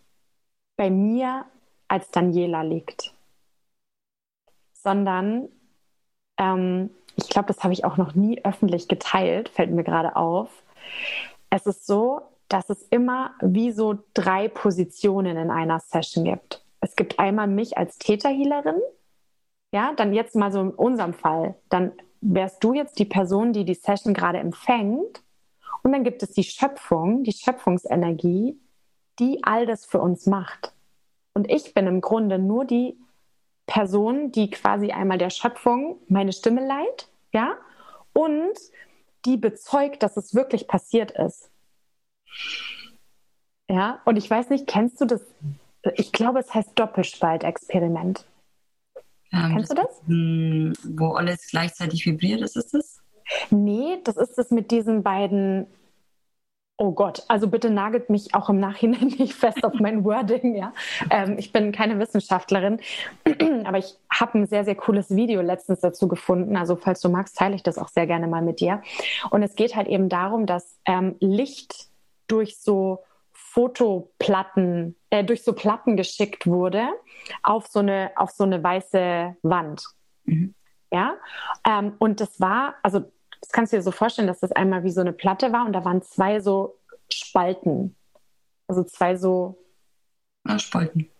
bei mir als Daniela liegt, sondern ähm, ich glaube, das habe ich auch noch nie öffentlich geteilt, fällt mir gerade auf, es ist so, dass es immer wie so drei Positionen in einer Session gibt. Es gibt einmal mich als Täterhealerin, ja, dann jetzt mal so in unserem Fall, dann wärst du jetzt die Person, die die Session gerade empfängt. Und dann gibt es die Schöpfung, die Schöpfungsenergie, die all das für uns macht. Und ich bin im Grunde nur die Person, die quasi einmal der Schöpfung meine Stimme leiht, ja, und die bezeugt, dass es wirklich passiert ist. Ja, und ich weiß nicht, kennst du das? Ich glaube, es heißt Doppelspaltexperiment. Ähm, kennst du das? Hm, wo alles gleichzeitig vibriert, ist es das? Nee, das ist es mit diesen beiden Oh Gott, also bitte nagelt mich auch im Nachhinein [LAUGHS] nicht fest auf mein Wording. Ja, ähm, ich bin keine Wissenschaftlerin, [CLEARS THROAT] aber ich habe ein sehr sehr cooles Video letztens dazu gefunden. Also falls du magst, teile ich das auch sehr gerne mal mit dir. Und es geht halt eben darum, dass ähm, Licht durch so Fotoplatten, äh, durch so Platten geschickt wurde auf so eine auf so eine weiße Wand. Mhm. Ja, ähm, und das war also das kannst du dir so vorstellen, dass das einmal wie so eine Platte war und da waren zwei so Spalten. Also zwei so. Ja, Spalten.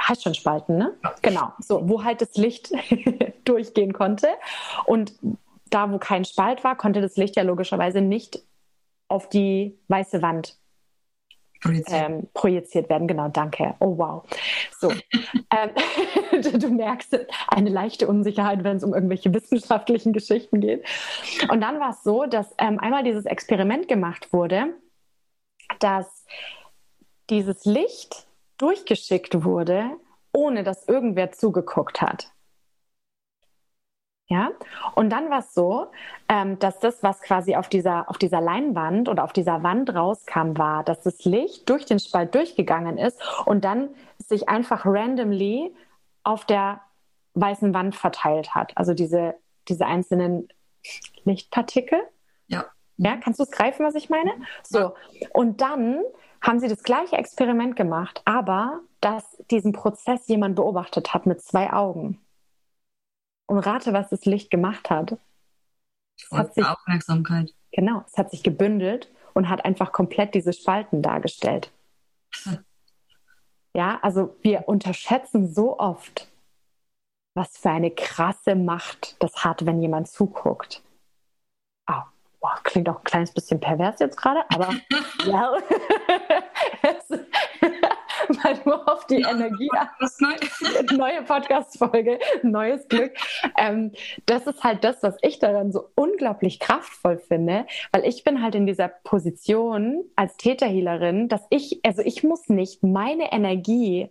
heißt schon Spalten, ne? Ja. Genau. So, wo halt das Licht [LAUGHS] durchgehen konnte. Und da, wo kein Spalt war, konnte das Licht ja logischerweise nicht auf die weiße Wand projiziert, ähm, projiziert werden. Genau, danke. Oh wow. So, [LAUGHS] ähm, [LAUGHS] du merkst eine leichte Unsicherheit, wenn es um irgendwelche wissenschaftlichen Geschichten geht. Und dann war es so, dass ähm, einmal dieses Experiment gemacht wurde, dass dieses Licht durchgeschickt wurde, ohne dass irgendwer zugeguckt hat. Ja, und dann war es so, ähm, dass das, was quasi auf dieser, auf dieser Leinwand oder auf dieser Wand rauskam, war, dass das Licht durch den Spalt durchgegangen ist und dann sich einfach randomly auf der weißen Wand verteilt hat. Also diese, diese einzelnen Lichtpartikel. Ja. Ja, kannst du es greifen, was ich meine? So. Ja. Und dann haben sie das gleiche Experiment gemacht, aber dass diesen Prozess jemand beobachtet hat mit zwei Augen. Und rate, was das Licht gemacht hat. Es hat sich, Aufmerksamkeit. Genau, es hat sich gebündelt und hat einfach komplett diese Spalten dargestellt. [LAUGHS] Ja, also wir unterschätzen so oft, was für eine krasse Macht das hat, wenn jemand zuguckt. Oh, boah, klingt auch ein kleines bisschen pervers jetzt gerade, aber [LAUGHS] ja. [LAUGHS] [LAUGHS] mal nur auf die Energie. [LAUGHS] Neue Podcast-Folge, neues Glück. Ähm, das ist halt das, was ich daran so unglaublich kraftvoll finde, weil ich bin halt in dieser Position als Täterhealerin, dass ich, also ich muss nicht meine Energie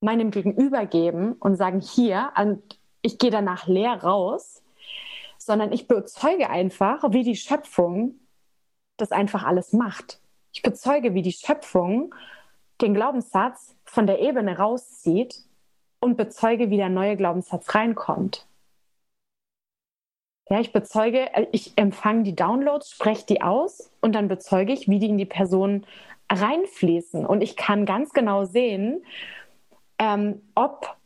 meinem Gegenüber geben und sagen, hier, und ich gehe danach leer raus, sondern ich bezeuge einfach, wie die Schöpfung das einfach alles macht. Ich bezeuge, wie die Schöpfung den Glaubenssatz von der Ebene rauszieht und bezeuge, wie der neue Glaubenssatz reinkommt. Ja, ich bezeuge, äh, ich empfange die Downloads, spreche die aus und dann bezeuge ich, wie die in die Person reinfließen. Und ich kann ganz genau sehen, ähm, ob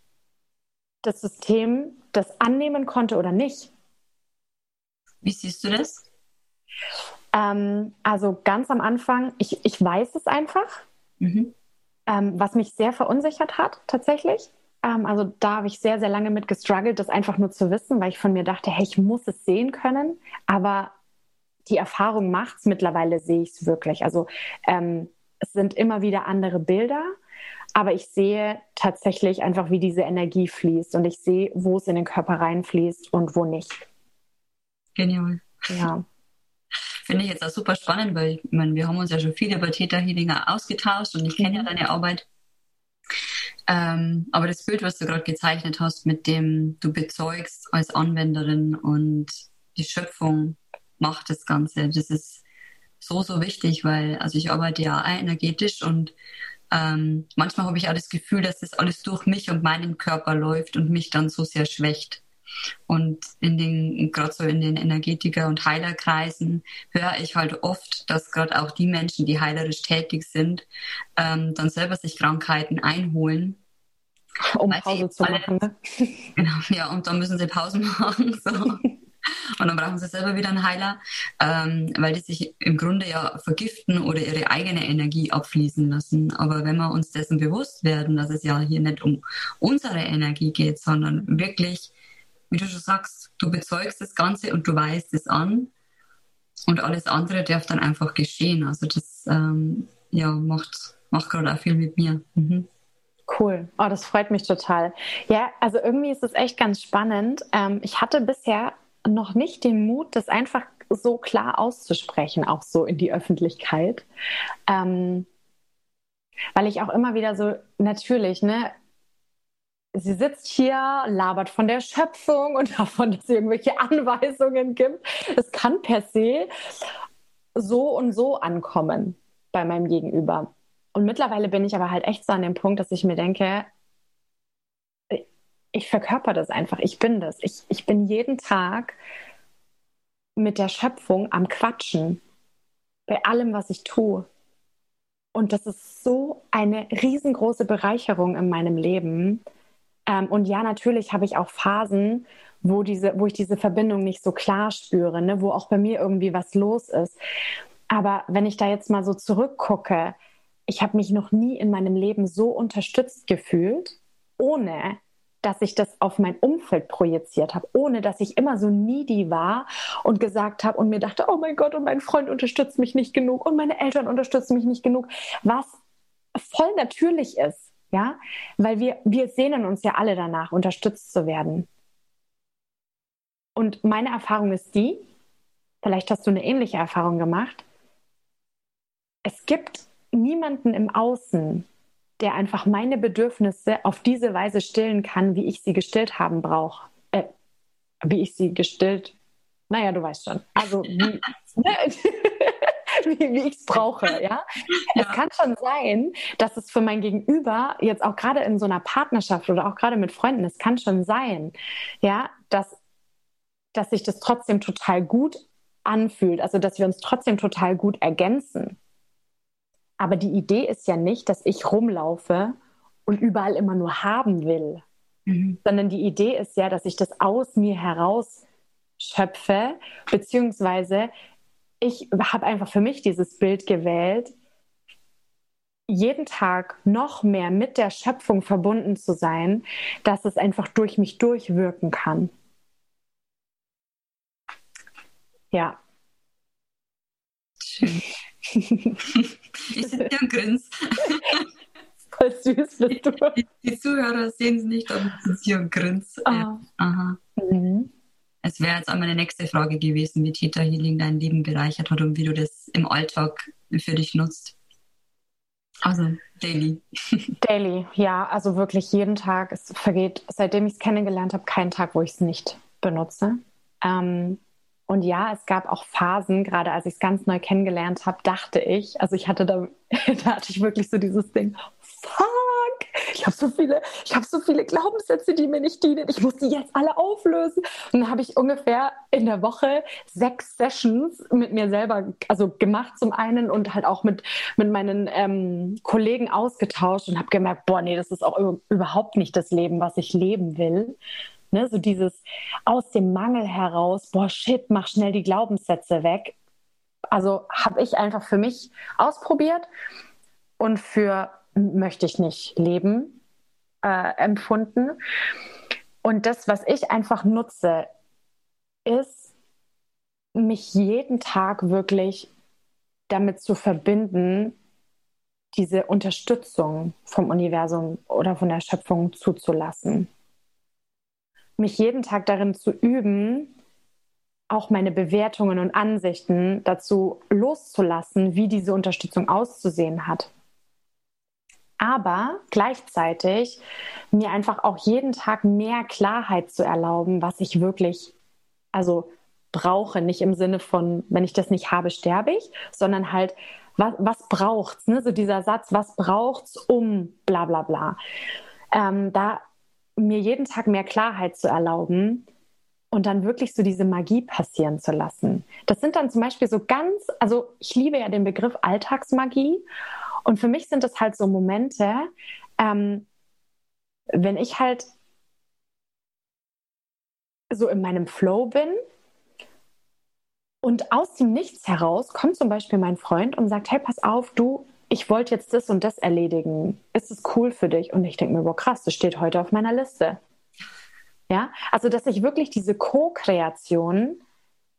das System das annehmen konnte oder nicht. Wie siehst du das? Ähm, also ganz am Anfang, ich, ich weiß es einfach. Mhm ähm, was mich sehr verunsichert hat tatsächlich. Ähm, also da habe ich sehr, sehr lange mit gestruggelt, das einfach nur zu wissen, weil ich von mir dachte, hey, ich muss es sehen können. Aber die Erfahrung macht es, mittlerweile sehe ich es wirklich. Also ähm, es sind immer wieder andere Bilder, aber ich sehe tatsächlich einfach, wie diese Energie fließt und ich sehe, wo es in den Körper reinfließt und wo nicht. Genial. Ja. Finde ich jetzt auch super spannend, weil ich meine, wir haben uns ja schon viel über Theta Healing ausgetauscht und ich kenne ja mhm. deine Arbeit. Ähm, aber das Bild, was du gerade gezeichnet hast, mit dem du bezeugst als Anwenderin und die Schöpfung macht das Ganze, das ist so, so wichtig, weil, also ich arbeite ja energetisch und ähm, manchmal habe ich auch das Gefühl, dass das alles durch mich und meinen Körper läuft und mich dann so sehr schwächt. Und in den, gerade so in den Energetiker- und Heilerkreisen höre ich halt oft, dass gerade auch die Menschen, die heilerisch tätig sind, ähm, dann selber sich Krankheiten einholen. Um Pause zu machen, ne? [LAUGHS] Genau, ja, und dann müssen sie Pausen [LAUGHS] machen. So. Und dann brauchen sie selber wieder einen Heiler, ähm, weil die sich im Grunde ja vergiften oder ihre eigene Energie abfließen lassen. Aber wenn wir uns dessen bewusst werden, dass es ja hier nicht um unsere Energie geht, sondern wirklich wie du schon sagst, du bezeugst das Ganze und du weißt es an und alles andere darf dann einfach geschehen. Also das ähm, ja, macht, macht gerade auch viel mit mir. Mhm. Cool. Oh, das freut mich total. Ja, also irgendwie ist es echt ganz spannend. Ähm, ich hatte bisher noch nicht den Mut, das einfach so klar auszusprechen, auch so in die Öffentlichkeit. Ähm, weil ich auch immer wieder so, natürlich, ne, sie sitzt hier, labert von der Schöpfung und [LAUGHS] davon, dass es irgendwelche Anweisungen gibt. Es kann per se so und so ankommen bei meinem Gegenüber. Und mittlerweile bin ich aber halt echt so an dem Punkt, dass ich mir denke, ich verkörper das einfach, ich bin das. Ich, ich bin jeden Tag mit der Schöpfung am Quatschen bei allem, was ich tue. Und das ist so eine riesengroße Bereicherung in meinem Leben, ähm, und ja, natürlich habe ich auch Phasen, wo, diese, wo ich diese Verbindung nicht so klar spüre, ne? wo auch bei mir irgendwie was los ist. Aber wenn ich da jetzt mal so zurückgucke, ich habe mich noch nie in meinem Leben so unterstützt gefühlt, ohne dass ich das auf mein Umfeld projiziert habe, ohne dass ich immer so needy war und gesagt habe und mir dachte, oh mein Gott, und mein Freund unterstützt mich nicht genug und meine Eltern unterstützen mich nicht genug, was voll natürlich ist. Ja, weil wir, wir sehnen uns ja alle danach, unterstützt zu werden. Und meine Erfahrung ist die, vielleicht hast du eine ähnliche Erfahrung gemacht, es gibt niemanden im Außen, der einfach meine Bedürfnisse auf diese Weise stillen kann, wie ich sie gestillt haben brauche. Äh, wie ich sie gestillt, naja, du weißt schon. Also wie, [LAUGHS] ne? [LAUGHS] [LAUGHS] wie, wie ich es brauche. Ja? [LAUGHS] ja? Es kann schon sein, dass es für mein Gegenüber jetzt auch gerade in so einer Partnerschaft oder auch gerade mit Freunden, es kann schon sein, ja, dass, dass sich das trotzdem total gut anfühlt, also dass wir uns trotzdem total gut ergänzen. Aber die Idee ist ja nicht, dass ich rumlaufe und überall immer nur haben will, mhm. sondern die Idee ist ja, dass ich das aus mir heraus schöpfe, beziehungsweise ich habe einfach für mich dieses Bild gewählt. jeden Tag noch mehr mit der Schöpfung verbunden zu sein, dass es einfach durch mich durchwirken kann. Ja. Schön. [LAUGHS] ich sitze hier und grins. Voll süß bist du. Die, die Zuhörer sehen es nicht, aber ich sitze hier und grins. Ah. Ja. Aha. Mhm. Es wäre jetzt auch meine nächste Frage gewesen, wie Theta Healing dein Leben bereichert hat und wie du das im Alltag für dich nutzt. Also daily. [LAUGHS] Daily, ja, also wirklich jeden Tag. Es vergeht, seitdem ich es kennengelernt habe, kein Tag, wo ich es nicht benutze. Ähm, und ja, es gab auch Phasen, gerade als ich es ganz neu kennengelernt habe, dachte ich, also ich hatte da, [LAUGHS] da hatte ich wirklich so dieses Ding, fuck, ich habe so viele, ich habe so viele Glaubenssätze, die mir nicht dienen. Ich muss die jetzt alle auflösen. Und dann habe ich ungefähr in der Woche sechs Sessions mit mir selber, also gemacht zum einen und halt auch mit, mit meinen ähm, Kollegen ausgetauscht und habe gemerkt, boah, nee, das ist auch überhaupt nicht das Leben, was ich leben will. Ne, so dieses aus dem Mangel heraus, boah, shit, mach schnell die Glaubenssätze weg. Also habe ich einfach für mich ausprobiert und für möchte ich nicht leben äh, empfunden. Und das, was ich einfach nutze, ist, mich jeden Tag wirklich damit zu verbinden, diese Unterstützung vom Universum oder von der Schöpfung zuzulassen mich jeden Tag darin zu üben, auch meine Bewertungen und Ansichten dazu loszulassen, wie diese Unterstützung auszusehen hat. Aber gleichzeitig mir einfach auch jeden Tag mehr Klarheit zu erlauben, was ich wirklich, also brauche, nicht im Sinne von, wenn ich das nicht habe, sterbe ich, sondern halt, was, was braucht's? Ne? So dieser Satz, was braucht's um bla bla bla. Ähm, da mir jeden Tag mehr Klarheit zu erlauben und dann wirklich so diese Magie passieren zu lassen. Das sind dann zum Beispiel so ganz, also ich liebe ja den Begriff Alltagsmagie und für mich sind das halt so Momente, ähm, wenn ich halt so in meinem Flow bin und aus dem Nichts heraus kommt zum Beispiel mein Freund und sagt, hey, pass auf, du, ich wollte jetzt das und das erledigen. Ist es cool für dich? Und ich denke mir, boah, krass, das steht heute auf meiner Liste. Ja, also dass ich wirklich diese Co-Kreation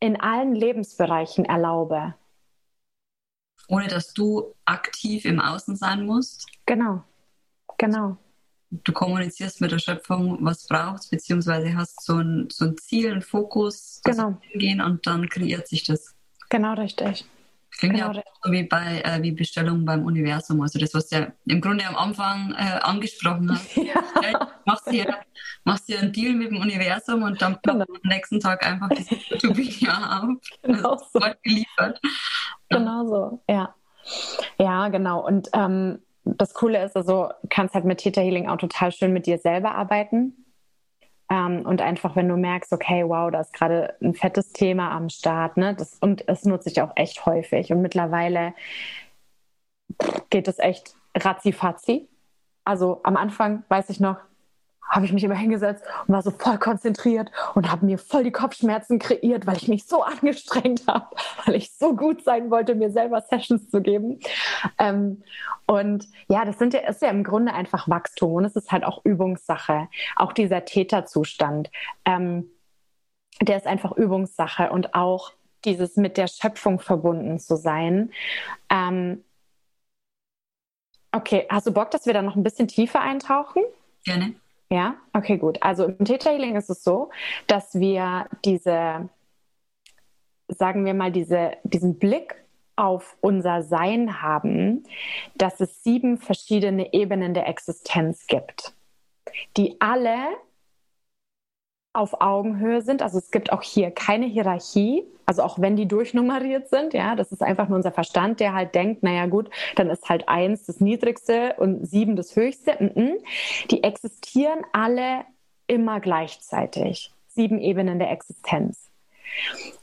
in allen Lebensbereichen erlaube. Ohne dass du aktiv im Außen sein musst. Genau, genau. Du kommunizierst mit der Schöpfung, was brauchst, beziehungsweise hast so ein, so ein Ziel, einen Fokus, genau. hingehen und dann kreiert sich das. Genau, richtig. Klingt genau. ja auch so wie bei äh, wie Bestellung beim Universum. Also das, was du ja im Grunde am Anfang äh, angesprochen hast. [LAUGHS] Ja. machst, dir, machst dir einen Deal mit dem Universum und dann genau. am nächsten Tag einfach das [LAUGHS] YouTube-Video auf. Genau so. geliefert. Genau so, ja. Ja, genau. Und ähm, das Coole ist, also kannst halt mit Theta Healing auch total schön mit dir selber arbeiten. Ähm, und einfach, wenn du merkst, okay, wow, da ist gerade ein fettes Thema am Start, ne? Das, und es nutze ich auch echt häufig. Und mittlerweile geht es echt ratzi-fatzi. Also am Anfang weiß ich noch, habe ich mich immer hingesetzt und war so voll konzentriert und habe mir voll die Kopfschmerzen kreiert, weil ich mich so [LAUGHS] angestrengt habe, weil ich so gut sein wollte, mir selber Sessions zu geben. Ähm, und ja, das sind ja, ist ja im Grunde einfach Wachstum und es ist halt auch Übungssache. Auch dieser Täterzustand, ähm, der ist einfach Übungssache und auch dieses mit der Schöpfung verbunden zu sein. Ähm, okay, hast du Bock, dass wir da noch ein bisschen tiefer eintauchen? Gerne. Ja, okay, gut. Also im Detailing ist es so, dass wir diese, sagen wir mal, diese, diesen Blick auf unser Sein haben, dass es sieben verschiedene Ebenen der Existenz gibt, die alle auf Augenhöhe sind. Also es gibt auch hier keine Hierarchie, also auch wenn die durchnummeriert sind, ja, das ist einfach nur unser Verstand, der halt denkt, naja gut, dann ist halt eins das niedrigste und sieben das höchste. Die existieren alle immer gleichzeitig. Sieben Ebenen der Existenz.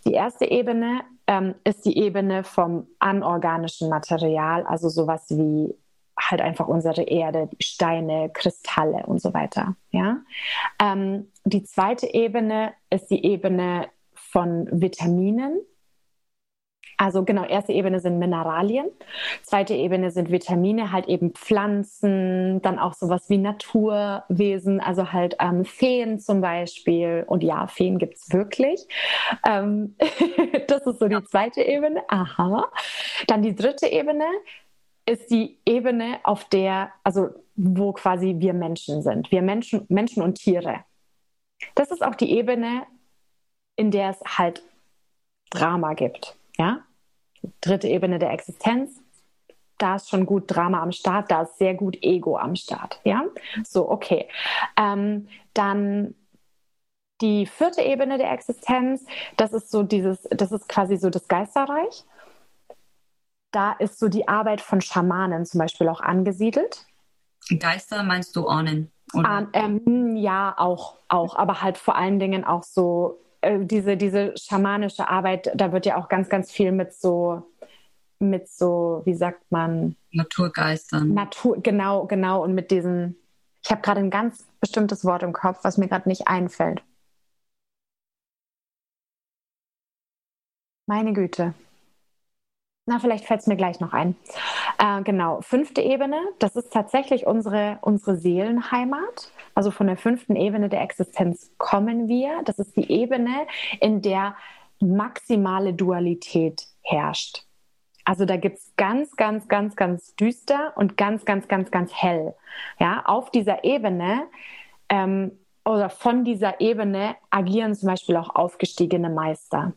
Die erste Ebene ähm, ist die Ebene vom anorganischen Material, also sowas wie halt einfach unsere Erde, Steine, Kristalle und so weiter. Ja? Ähm, die zweite Ebene ist die Ebene von Vitaminen, Also genau, erste Ebene sind Mineralien, zweite Ebene sind Vitamine, halt eben Pflanzen, dann auch sowas wie Naturwesen, also halt ähm, Feen zum Beispiel. Und ja, Feen gibt es wirklich. Ähm, [LAUGHS] das ist so die zweite Ebene. Aha. Dann die dritte Ebene ist die Ebene, auf der, also wo quasi wir Menschen sind. Wir Menschen, Menschen und Tiere. Das ist auch die Ebene, in der es halt Drama gibt. Ja? dritte Ebene der Existenz, da ist schon gut Drama am Start, da ist sehr gut Ego am Start. Ja, so, okay. Ähm, dann die vierte Ebene der Existenz, das ist so dieses, das ist quasi so das Geisterreich. Da ist so die Arbeit von Schamanen zum Beispiel auch angesiedelt. Geister meinst du Ahnen? Ah, ähm, ja, auch, auch, aber halt vor allen Dingen auch so äh, diese, diese schamanische Arbeit, da wird ja auch ganz, ganz viel mit so, mit so, wie sagt man? Naturgeistern. Natur, genau, genau. Und mit diesen, ich habe gerade ein ganz bestimmtes Wort im Kopf, was mir gerade nicht einfällt. Meine Güte. Na, vielleicht fällt es mir gleich noch ein. Äh, genau, fünfte Ebene, das ist tatsächlich unsere, unsere Seelenheimat. Also von der fünften Ebene der Existenz kommen wir. Das ist die Ebene, in der maximale Dualität herrscht. Also da gibt es ganz, ganz, ganz, ganz düster und ganz, ganz, ganz, ganz hell. Ja, auf dieser Ebene ähm, oder von dieser Ebene agieren zum Beispiel auch aufgestiegene Meister.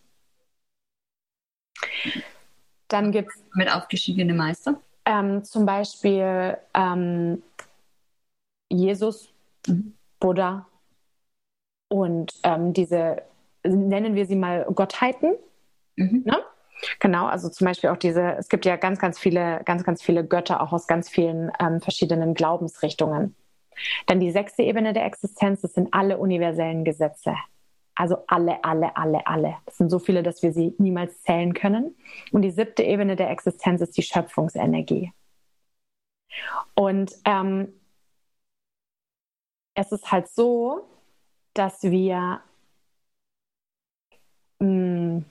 Dann gibt es. Mit aufgestiegene Meister? Ähm, zum Beispiel ähm, Jesus, mhm. Buddha und ähm, diese, nennen wir sie mal Gottheiten. Mhm. Ne? Genau, also zum Beispiel auch diese, es gibt ja ganz, ganz viele, ganz, ganz viele Götter auch aus ganz vielen ähm, verschiedenen Glaubensrichtungen. Dann die sechste Ebene der Existenz, das sind alle universellen Gesetze. Also alle, alle, alle, alle. Das sind so viele, dass wir sie niemals zählen können. Und die siebte Ebene der Existenz ist die Schöpfungsenergie. Und ähm, es ist halt so, dass wir, mh, mm,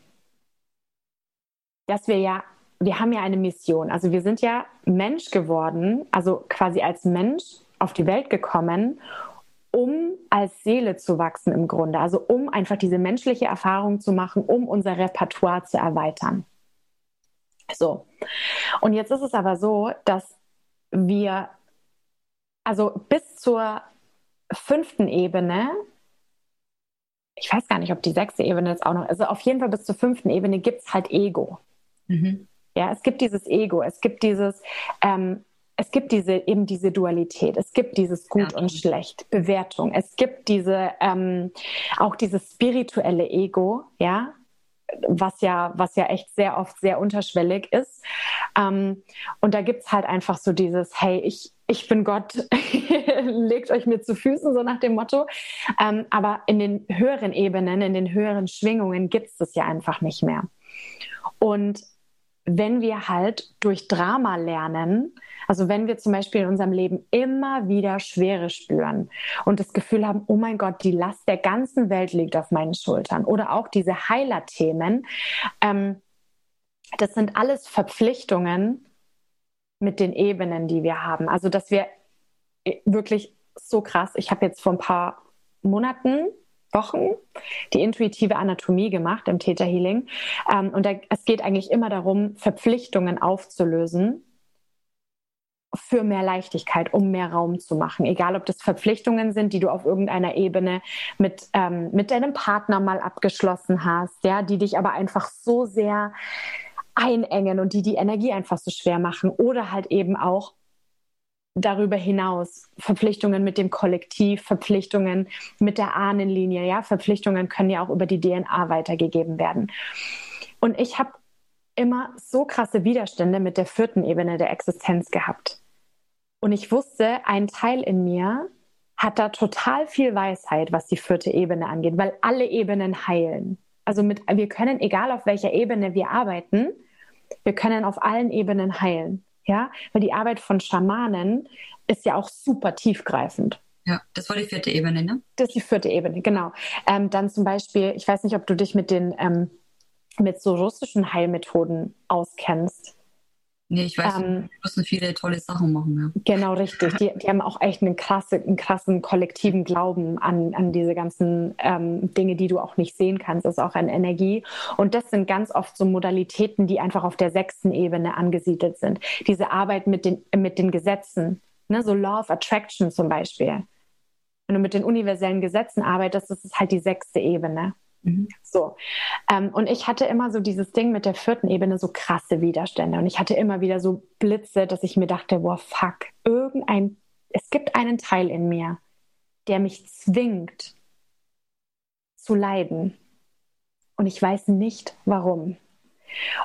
dass wir ja, wir haben ja eine Mission. Also wir sind ja Mensch geworden, also quasi als Mensch auf die Welt gekommen, um als Seele zu wachsen im Grunde, also um einfach diese menschliche Erfahrung zu machen, um unser Repertoire zu erweitern. So. Und jetzt ist es aber so, dass wir, also bis zur fünften Ebene, ich weiß gar nicht, ob die sechste Ebene jetzt auch noch, also auf jeden Fall bis zur fünften Ebene gibt es halt Ego. Mhm. Ja, es gibt dieses Ego, es gibt dieses, ähm, es gibt diese eben diese Dualität, es gibt dieses Gut ja. und Schlecht, Bewertung, es gibt diese ähm, auch dieses spirituelle Ego, ja, was ja, was ja echt sehr oft sehr unterschwellig ist. Ähm, und da gibt es halt einfach so dieses, hey, ich, ich bin Gott, [LAUGHS] legt euch mir zu Füßen, so nach dem Motto. Ähm, aber in den höheren Ebenen, in den höheren Schwingungen gibt es das ja einfach nicht mehr. Und wenn wir halt durch Drama lernen, also wenn wir zum Beispiel in unserem Leben immer wieder Schwere spüren und das Gefühl haben, oh mein Gott, die Last der ganzen Welt liegt auf meinen Schultern oder auch diese Heiler-Themen, ähm, das sind alles Verpflichtungen mit den Ebenen, die wir haben. Also dass wir äh, wirklich so krass, ich habe jetzt vor ein paar Monaten Wochen die intuitive Anatomie gemacht im Theta Healing. Ähm, und da, es geht eigentlich immer darum, Verpflichtungen aufzulösen für mehr Leichtigkeit, um mehr Raum zu machen. Egal, ob das Verpflichtungen sind, die du auf irgendeiner Ebene mit, ähm, mit deinem Partner mal abgeschlossen hast, ja, die dich aber einfach so sehr einengen und die die Energie einfach so schwer machen. Oder halt eben auch darüber hinaus Verpflichtungen mit dem Kollektiv, Verpflichtungen mit der Ahnenlinie, ja, Verpflichtungen können ja auch über die DNA weitergegeben werden. Und ich habe immer so krasse Widerstände mit der vierten Ebene der Existenz gehabt. Und ich wusste, ein Teil in mir hat da total viel Weisheit, was die vierte Ebene angeht, weil alle Ebenen heilen. Also mit, wir können, egal auf welcher Ebene wir arbeiten, wir können auf allen Ebenen heilen. Ja, weil die Arbeit von Schamanen ist ja auch super tiefgreifend. Ja, das war die vierte Ebene, ne? Das ist die vierte Ebene, genau. Ähm, dann zum Beispiel, ich weiß nicht, ob du dich mit den ähm, mit so russischen Heilmethoden auskennst. Nee, ich weiß, ähm, die müssen viele tolle Sachen machen. Ja. Genau, richtig. Die, die haben auch echt einen, krasse, einen krassen kollektiven Glauben an, an diese ganzen ähm, Dinge, die du auch nicht sehen kannst. Das ist auch eine Energie. Und das sind ganz oft so Modalitäten, die einfach auf der sechsten Ebene angesiedelt sind. Diese Arbeit mit den, mit den Gesetzen, ne? so Law of Attraction zum Beispiel. Wenn du mit den universellen Gesetzen arbeitest, das ist halt die sechste Ebene. Mhm. So. Ähm, und ich hatte immer so dieses Ding mit der vierten Ebene, so krasse Widerstände. Und ich hatte immer wieder so Blitze, dass ich mir dachte, boah, fuck, irgendein, es gibt einen Teil in mir, der mich zwingt zu leiden. Und ich weiß nicht warum.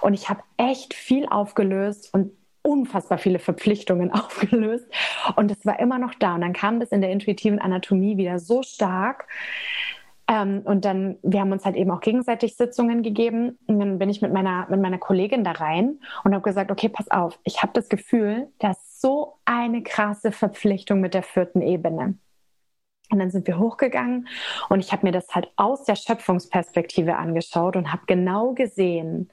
Und ich habe echt viel aufgelöst und unfassbar viele Verpflichtungen [LAUGHS] aufgelöst. Und es war immer noch da. Und dann kam das in der intuitiven Anatomie wieder so stark, ähm, und dann, wir haben uns halt eben auch gegenseitig Sitzungen gegeben. Und dann bin ich mit meiner, mit meiner Kollegin da rein und habe gesagt, okay, pass auf, ich habe das Gefühl, da ist so eine krasse Verpflichtung mit der vierten Ebene. Und dann sind wir hochgegangen und ich habe mir das halt aus der Schöpfungsperspektive angeschaut und habe genau gesehen,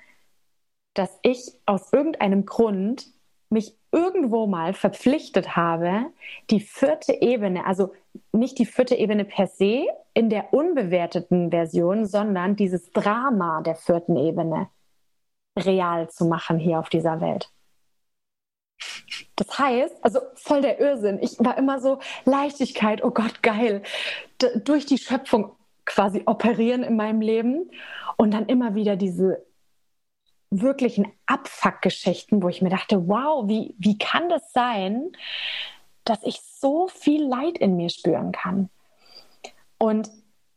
dass ich aus irgendeinem Grund mich irgendwo mal verpflichtet habe, die vierte Ebene, also nicht die vierte Ebene per se in der unbewerteten Version, sondern dieses Drama der vierten Ebene real zu machen hier auf dieser Welt. Das heißt, also voll der Irrsinn. Ich war immer so Leichtigkeit, oh Gott, geil, D durch die Schöpfung quasi operieren in meinem Leben und dann immer wieder diese wirklichen Abfuckgeschichten, wo ich mir dachte, wow, wie, wie kann das sein, dass ich so viel Leid in mir spüren kann? Und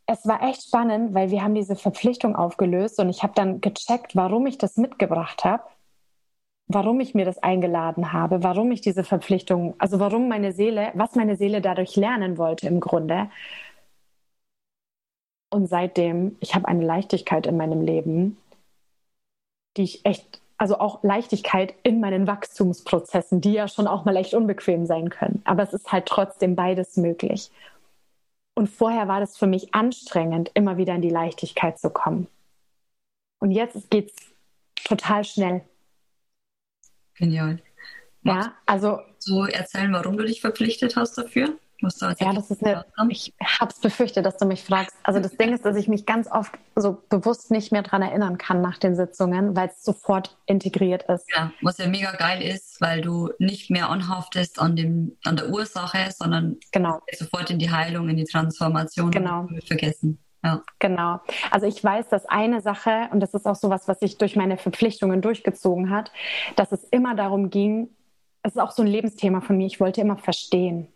es war echt spannend, weil wir haben diese Verpflichtung aufgelöst und ich habe dann gecheckt, warum ich das mitgebracht habe, warum ich mir das eingeladen habe, warum ich diese Verpflichtung, also warum meine Seele, was meine Seele dadurch lernen wollte im Grunde. Und seitdem, ich habe eine Leichtigkeit in meinem Leben, die ich echt, also auch Leichtigkeit in meinen Wachstumsprozessen, die ja schon auch mal echt unbequem sein können. Aber es ist halt trotzdem beides möglich. Und vorher war das für mich anstrengend, immer wieder in die Leichtigkeit zu kommen. Und jetzt geht es total schnell. Genial. Magst ja, also. So erzählen, warum du dich verpflichtet hast dafür? Ja, das ist eine, ich habe es befürchtet, dass du mich fragst. Also das Ding ist, dass ich mich ganz oft so bewusst nicht mehr daran erinnern kann nach den Sitzungen, weil es sofort integriert ist. Ja, was ja mega geil ist, weil du nicht mehr anhaftest an, dem, an der Ursache, sondern genau. sofort in die Heilung, in die Transformation genau. vergessen. Ja. Genau. Also ich weiß, dass eine Sache, und das ist auch sowas, was sich durch meine Verpflichtungen durchgezogen hat, dass es immer darum ging, es ist auch so ein Lebensthema von mir, ich wollte immer verstehen.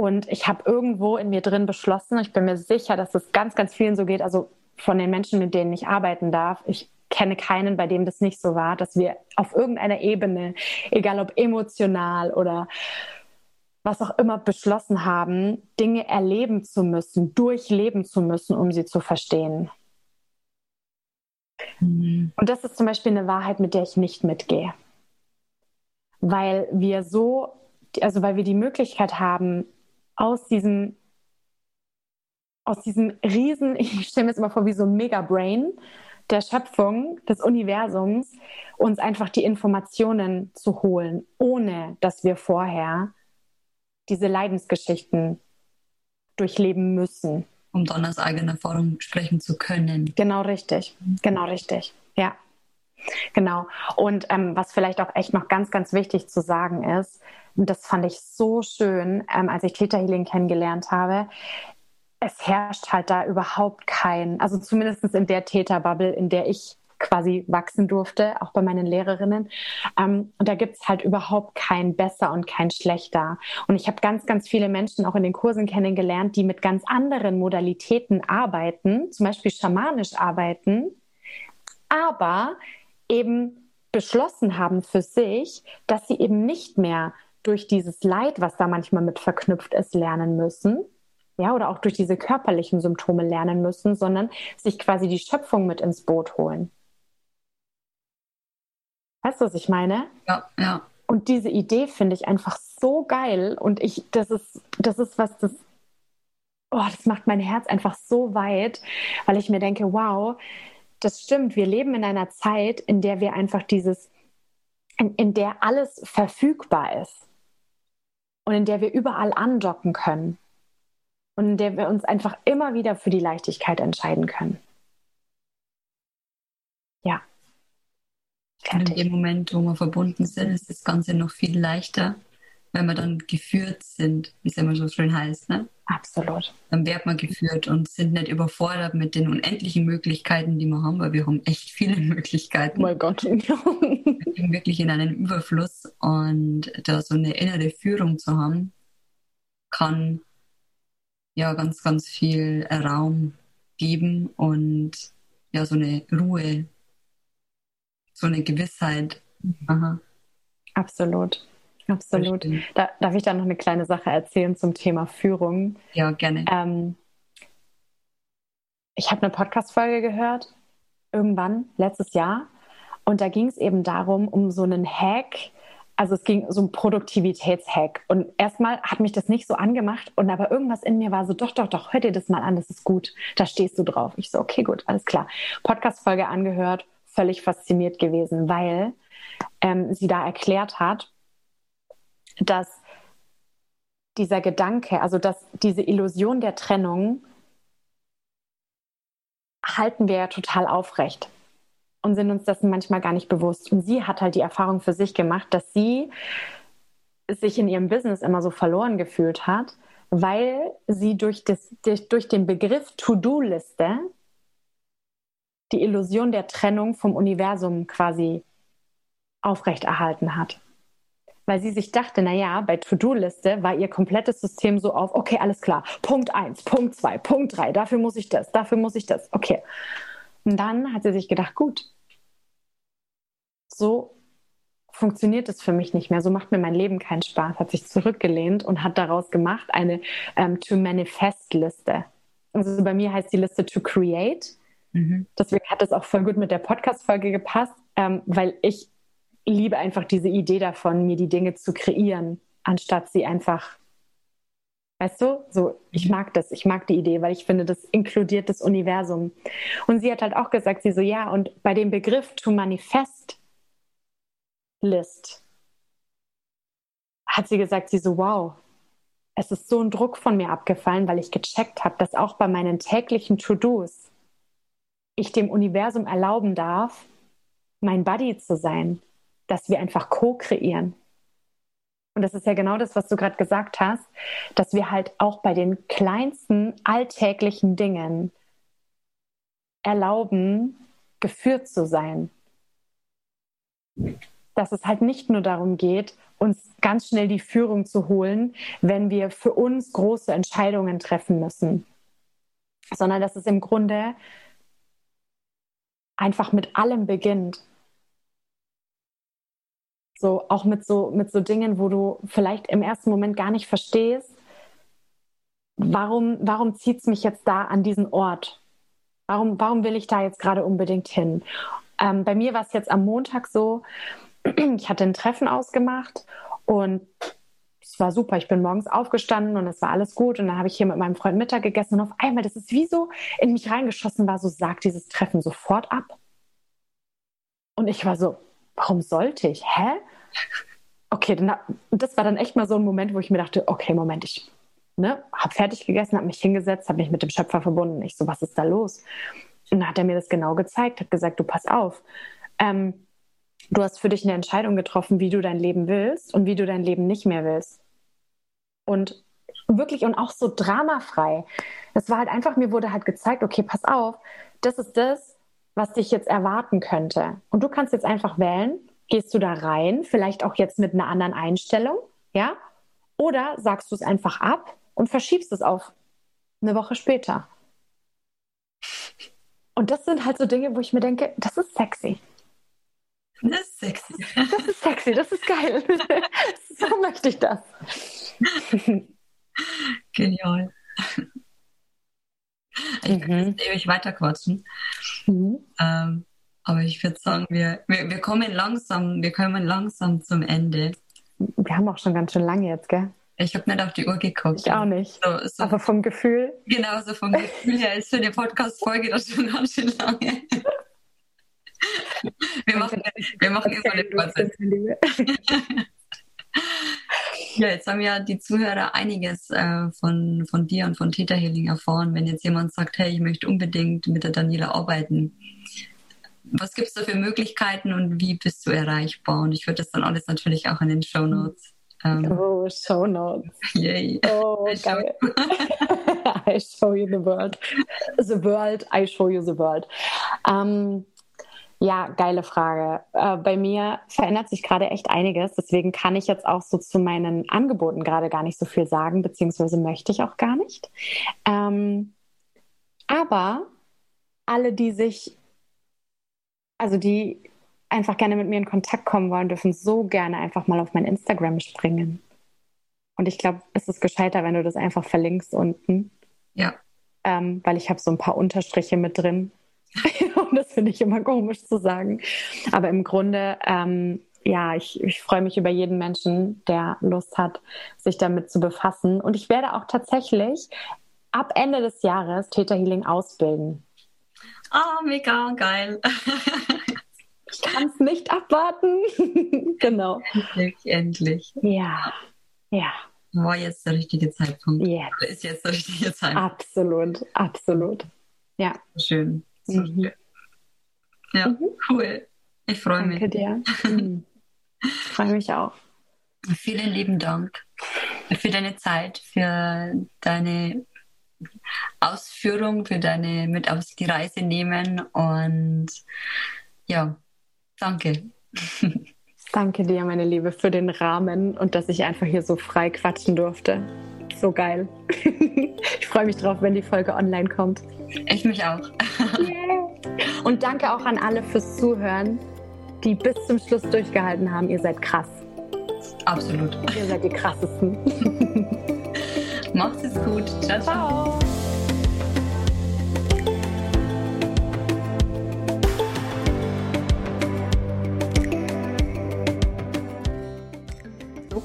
Und ich habe irgendwo in mir drin beschlossen, ich bin mir sicher, dass es ganz, ganz vielen so geht, also von den Menschen, mit denen ich arbeiten darf. Ich kenne keinen, bei dem das nicht so war, dass wir auf irgendeiner Ebene, egal ob emotional oder was auch immer, beschlossen haben, Dinge erleben zu müssen, durchleben zu müssen, um sie zu verstehen. Mhm. Und das ist zum Beispiel eine Wahrheit, mit der ich nicht mitgehe. Weil wir so, also weil wir die Möglichkeit haben, aus diesem, aus diesem riesen, [LAUGHS] ich stelle mir das immer vor wie so ein Megabrain der Schöpfung, des Universums, uns einfach die Informationen zu holen, ohne dass wir vorher diese Leidensgeschichten durchleben müssen. Um dann aus eigener Erfahrung sprechen zu können. Genau richtig, genau richtig, ja. Genau. Und ähm, was vielleicht auch echt noch ganz, ganz wichtig zu sagen ist, das fand ich so schön, ähm, als ich Theta Healing kennengelernt habe. Es herrscht halt da überhaupt kein, also zumindest in der Theta-Bubble, in der ich quasi wachsen durfte, auch bei meinen Lehrerinnen. Ähm, und da gibt es halt überhaupt kein besser und kein schlechter. Und ich habe ganz, ganz viele Menschen auch in den Kursen kennengelernt, die mit ganz anderen Modalitäten arbeiten, zum Beispiel schamanisch arbeiten, aber eben beschlossen haben für sich, dass sie eben nicht mehr durch dieses Leid, was da manchmal mit verknüpft ist, lernen müssen. Ja, oder auch durch diese körperlichen Symptome lernen müssen, sondern sich quasi die Schöpfung mit ins Boot holen. Weißt du, was ich meine? Ja, ja. Und diese Idee finde ich einfach so geil. Und ich, das ist, das ist was, das, oh, das macht mein Herz einfach so weit, weil ich mir denke, wow, das stimmt. Wir leben in einer Zeit, in der wir einfach dieses, in, in der alles verfügbar ist und in der wir überall andocken können und in der wir uns einfach immer wieder für die Leichtigkeit entscheiden können. Ja. Und in dem Moment, wo wir verbunden sind, ist das Ganze noch viel leichter, wenn wir dann geführt sind, wie es immer so schön heißt. Ne? Absolut. Dann wird man geführt und sind nicht überfordert mit den unendlichen Möglichkeiten, die wir haben, weil wir haben echt viele [LAUGHS] Möglichkeiten. Oh mein Gott. wir sind wirklich in einem Überfluss und da so eine innere Führung zu haben, kann ja ganz, ganz viel Raum geben und ja so eine Ruhe, so eine Gewissheit. Aha. Absolut. Absolut. Da, darf ich da noch eine kleine Sache erzählen zum Thema Führung? Ja, gerne. Ähm, ich habe eine Podcast-Folge gehört, irgendwann, letztes Jahr. Und da ging es eben darum, um so einen Hack. Also es ging so um Produktivitätshack. Und erstmal hat mich das nicht so angemacht. Und aber irgendwas in mir war so, doch, doch, doch, hör dir das mal an, das ist gut. Da stehst du drauf. Ich so, okay, gut, alles klar. Podcast-Folge angehört, völlig fasziniert gewesen, weil ähm, sie da erklärt hat, dass dieser Gedanke, also dass diese Illusion der Trennung halten wir ja total aufrecht und sind uns dessen manchmal gar nicht bewusst. Und sie hat halt die Erfahrung für sich gemacht, dass sie sich in ihrem Business immer so verloren gefühlt hat, weil sie durch, das, durch den Begriff To-Do-Liste die Illusion der Trennung vom Universum quasi aufrechterhalten hat weil sie sich dachte, naja, bei To-Do-Liste war ihr komplettes System so auf, okay, alles klar, Punkt 1, Punkt 2, Punkt 3, dafür muss ich das, dafür muss ich das, okay. Und dann hat sie sich gedacht, gut, so funktioniert es für mich nicht mehr, so macht mir mein Leben keinen Spaß, hat sich zurückgelehnt und hat daraus gemacht eine ähm, To-Manifest-Liste. Also bei mir heißt die Liste To Create. Mhm. Deswegen hat es auch voll gut mit der Podcast-Folge gepasst, ähm, weil ich liebe einfach diese Idee davon, mir die Dinge zu kreieren, anstatt sie einfach, weißt du, so, ich mhm. mag das, ich mag die Idee, weil ich finde, das inkludiert das Universum. Und sie hat halt auch gesagt, sie so, ja, und bei dem Begriff to manifest list hat sie gesagt, sie so, wow, es ist so ein Druck von mir abgefallen, weil ich gecheckt habe, dass auch bei meinen täglichen To-Dos ich dem Universum erlauben darf, mein Buddy zu sein, dass wir einfach co-kreieren. Und das ist ja genau das, was du gerade gesagt hast, dass wir halt auch bei den kleinsten alltäglichen Dingen erlauben, geführt zu sein. Dass es halt nicht nur darum geht, uns ganz schnell die Führung zu holen, wenn wir für uns große Entscheidungen treffen müssen, sondern dass es im Grunde einfach mit allem beginnt. So, auch mit so, mit so Dingen, wo du vielleicht im ersten Moment gar nicht verstehst, warum, warum zieht es mich jetzt da an diesen Ort? Warum, warum will ich da jetzt gerade unbedingt hin? Ähm, bei mir war es jetzt am Montag so, [CLEARS THROAT] ich hatte ein Treffen ausgemacht und es war super. Ich bin morgens aufgestanden und es war alles gut. Und dann habe ich hier mit meinem Freund Mittag gegessen und auf einmal, das ist wie so in mich reingeschossen war, so sagt dieses Treffen sofort ab. Und ich war so, warum sollte ich? Hä? Okay, dann, das war dann echt mal so ein Moment, wo ich mir dachte, okay, Moment, ich ne, habe fertig gegessen, habe mich hingesetzt, habe mich mit dem Schöpfer verbunden. Ich so, was ist da los? Und dann hat er mir das genau gezeigt, hat gesagt, du pass auf. Ähm, du hast für dich eine Entscheidung getroffen, wie du dein Leben willst und wie du dein Leben nicht mehr willst. Und wirklich und auch so dramafrei. Das war halt einfach, mir wurde halt gezeigt, okay, pass auf, das ist das, was dich jetzt erwarten könnte. Und du kannst jetzt einfach wählen, gehst du da rein, vielleicht auch jetzt mit einer anderen Einstellung, ja? Oder sagst du es einfach ab und verschiebst es auf eine Woche später. Und das sind halt so Dinge, wo ich mir denke, das ist sexy. Das ist sexy. Das ist sexy, das ist geil. [LAUGHS] so möchte ich das. Genial. Ich mhm. kann jetzt ewig weiterquatschen. Mhm. Ähm, aber ich würde sagen, wir, wir, wir kommen langsam, wir kommen langsam zum Ende. Wir haben auch schon ganz schön lange jetzt, gell? Ich habe nicht auf die Uhr geguckt. Ich auch nicht. So, so, Aber vom Gefühl? Genau, so vom Gefühl her ist für eine Podcast-Folge das schon ganz schön lange. machen, wir machen immer eine Pause. Ja, jetzt haben ja die Zuhörer einiges äh, von, von dir und von Theta Healing erfahren. Wenn jetzt jemand sagt, hey, ich möchte unbedingt mit der Daniela arbeiten, was gibt es da für Möglichkeiten und wie bist du erreichbar? Und ich würde das dann alles natürlich auch in den Show Notes. Ähm, oh, Show Notes. [LAUGHS] Yay. Oh, geil. [LAUGHS] I show you the world. The world, I show you the world. Ähm, ja, geile Frage. Äh, bei mir verändert sich gerade echt einiges. Deswegen kann ich jetzt auch so zu meinen Angeboten gerade gar nicht so viel sagen, beziehungsweise möchte ich auch gar nicht. Ähm, aber alle, die sich, also die einfach gerne mit mir in Kontakt kommen wollen, dürfen so gerne einfach mal auf mein Instagram springen. Und ich glaube, es ist gescheiter, wenn du das einfach verlinkst unten. Ja. Ähm, weil ich habe so ein paar Unterstriche mit drin. [LAUGHS] Und das finde ich immer komisch zu sagen. Aber im Grunde, ähm, ja, ich, ich freue mich über jeden Menschen, der Lust hat, sich damit zu befassen. Und ich werde auch tatsächlich ab Ende des Jahres Theta Healing ausbilden. Ah, oh, mega geil. ich kann es nicht abwarten. [LAUGHS] genau. Endlich, endlich. Ja, ja. War jetzt der richtige Zeitpunkt. Yes. Ist jetzt der richtige Zeitpunkt. Absolut, absolut. Ja. Schön. Mhm. Ja, mhm. cool. Ich freue mich. Danke dir. Mhm. [LAUGHS] Ich freue mich auch. Vielen lieben Dank für deine Zeit, für deine Ausführung, für deine mit auf die Reise nehmen und ja, danke. Danke dir, meine Liebe, für den Rahmen und dass ich einfach hier so frei quatschen durfte. So geil. [LAUGHS] Ich freue mich drauf, wenn die Folge online kommt. Ich mich auch. Yeah. Und danke auch an alle fürs Zuhören, die bis zum Schluss durchgehalten haben. Ihr seid krass. Absolut. Ihr seid die krassesten. [LAUGHS] Macht es gut. ciao. ciao.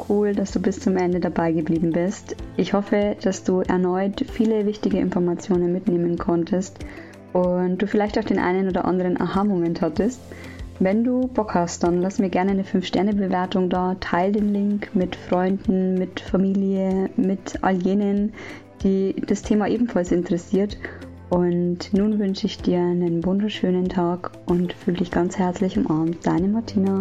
cool, dass du bis zum Ende dabei geblieben bist. Ich hoffe, dass du erneut viele wichtige Informationen mitnehmen konntest und du vielleicht auch den einen oder anderen Aha-Moment hattest. Wenn du Bock hast, dann lass mir gerne eine 5-Sterne-Bewertung da, teil den Link mit Freunden, mit Familie, mit all jenen, die das Thema ebenfalls interessiert. Und nun wünsche ich dir einen wunderschönen Tag und fühle dich ganz herzlich umarmt. Deine Martina.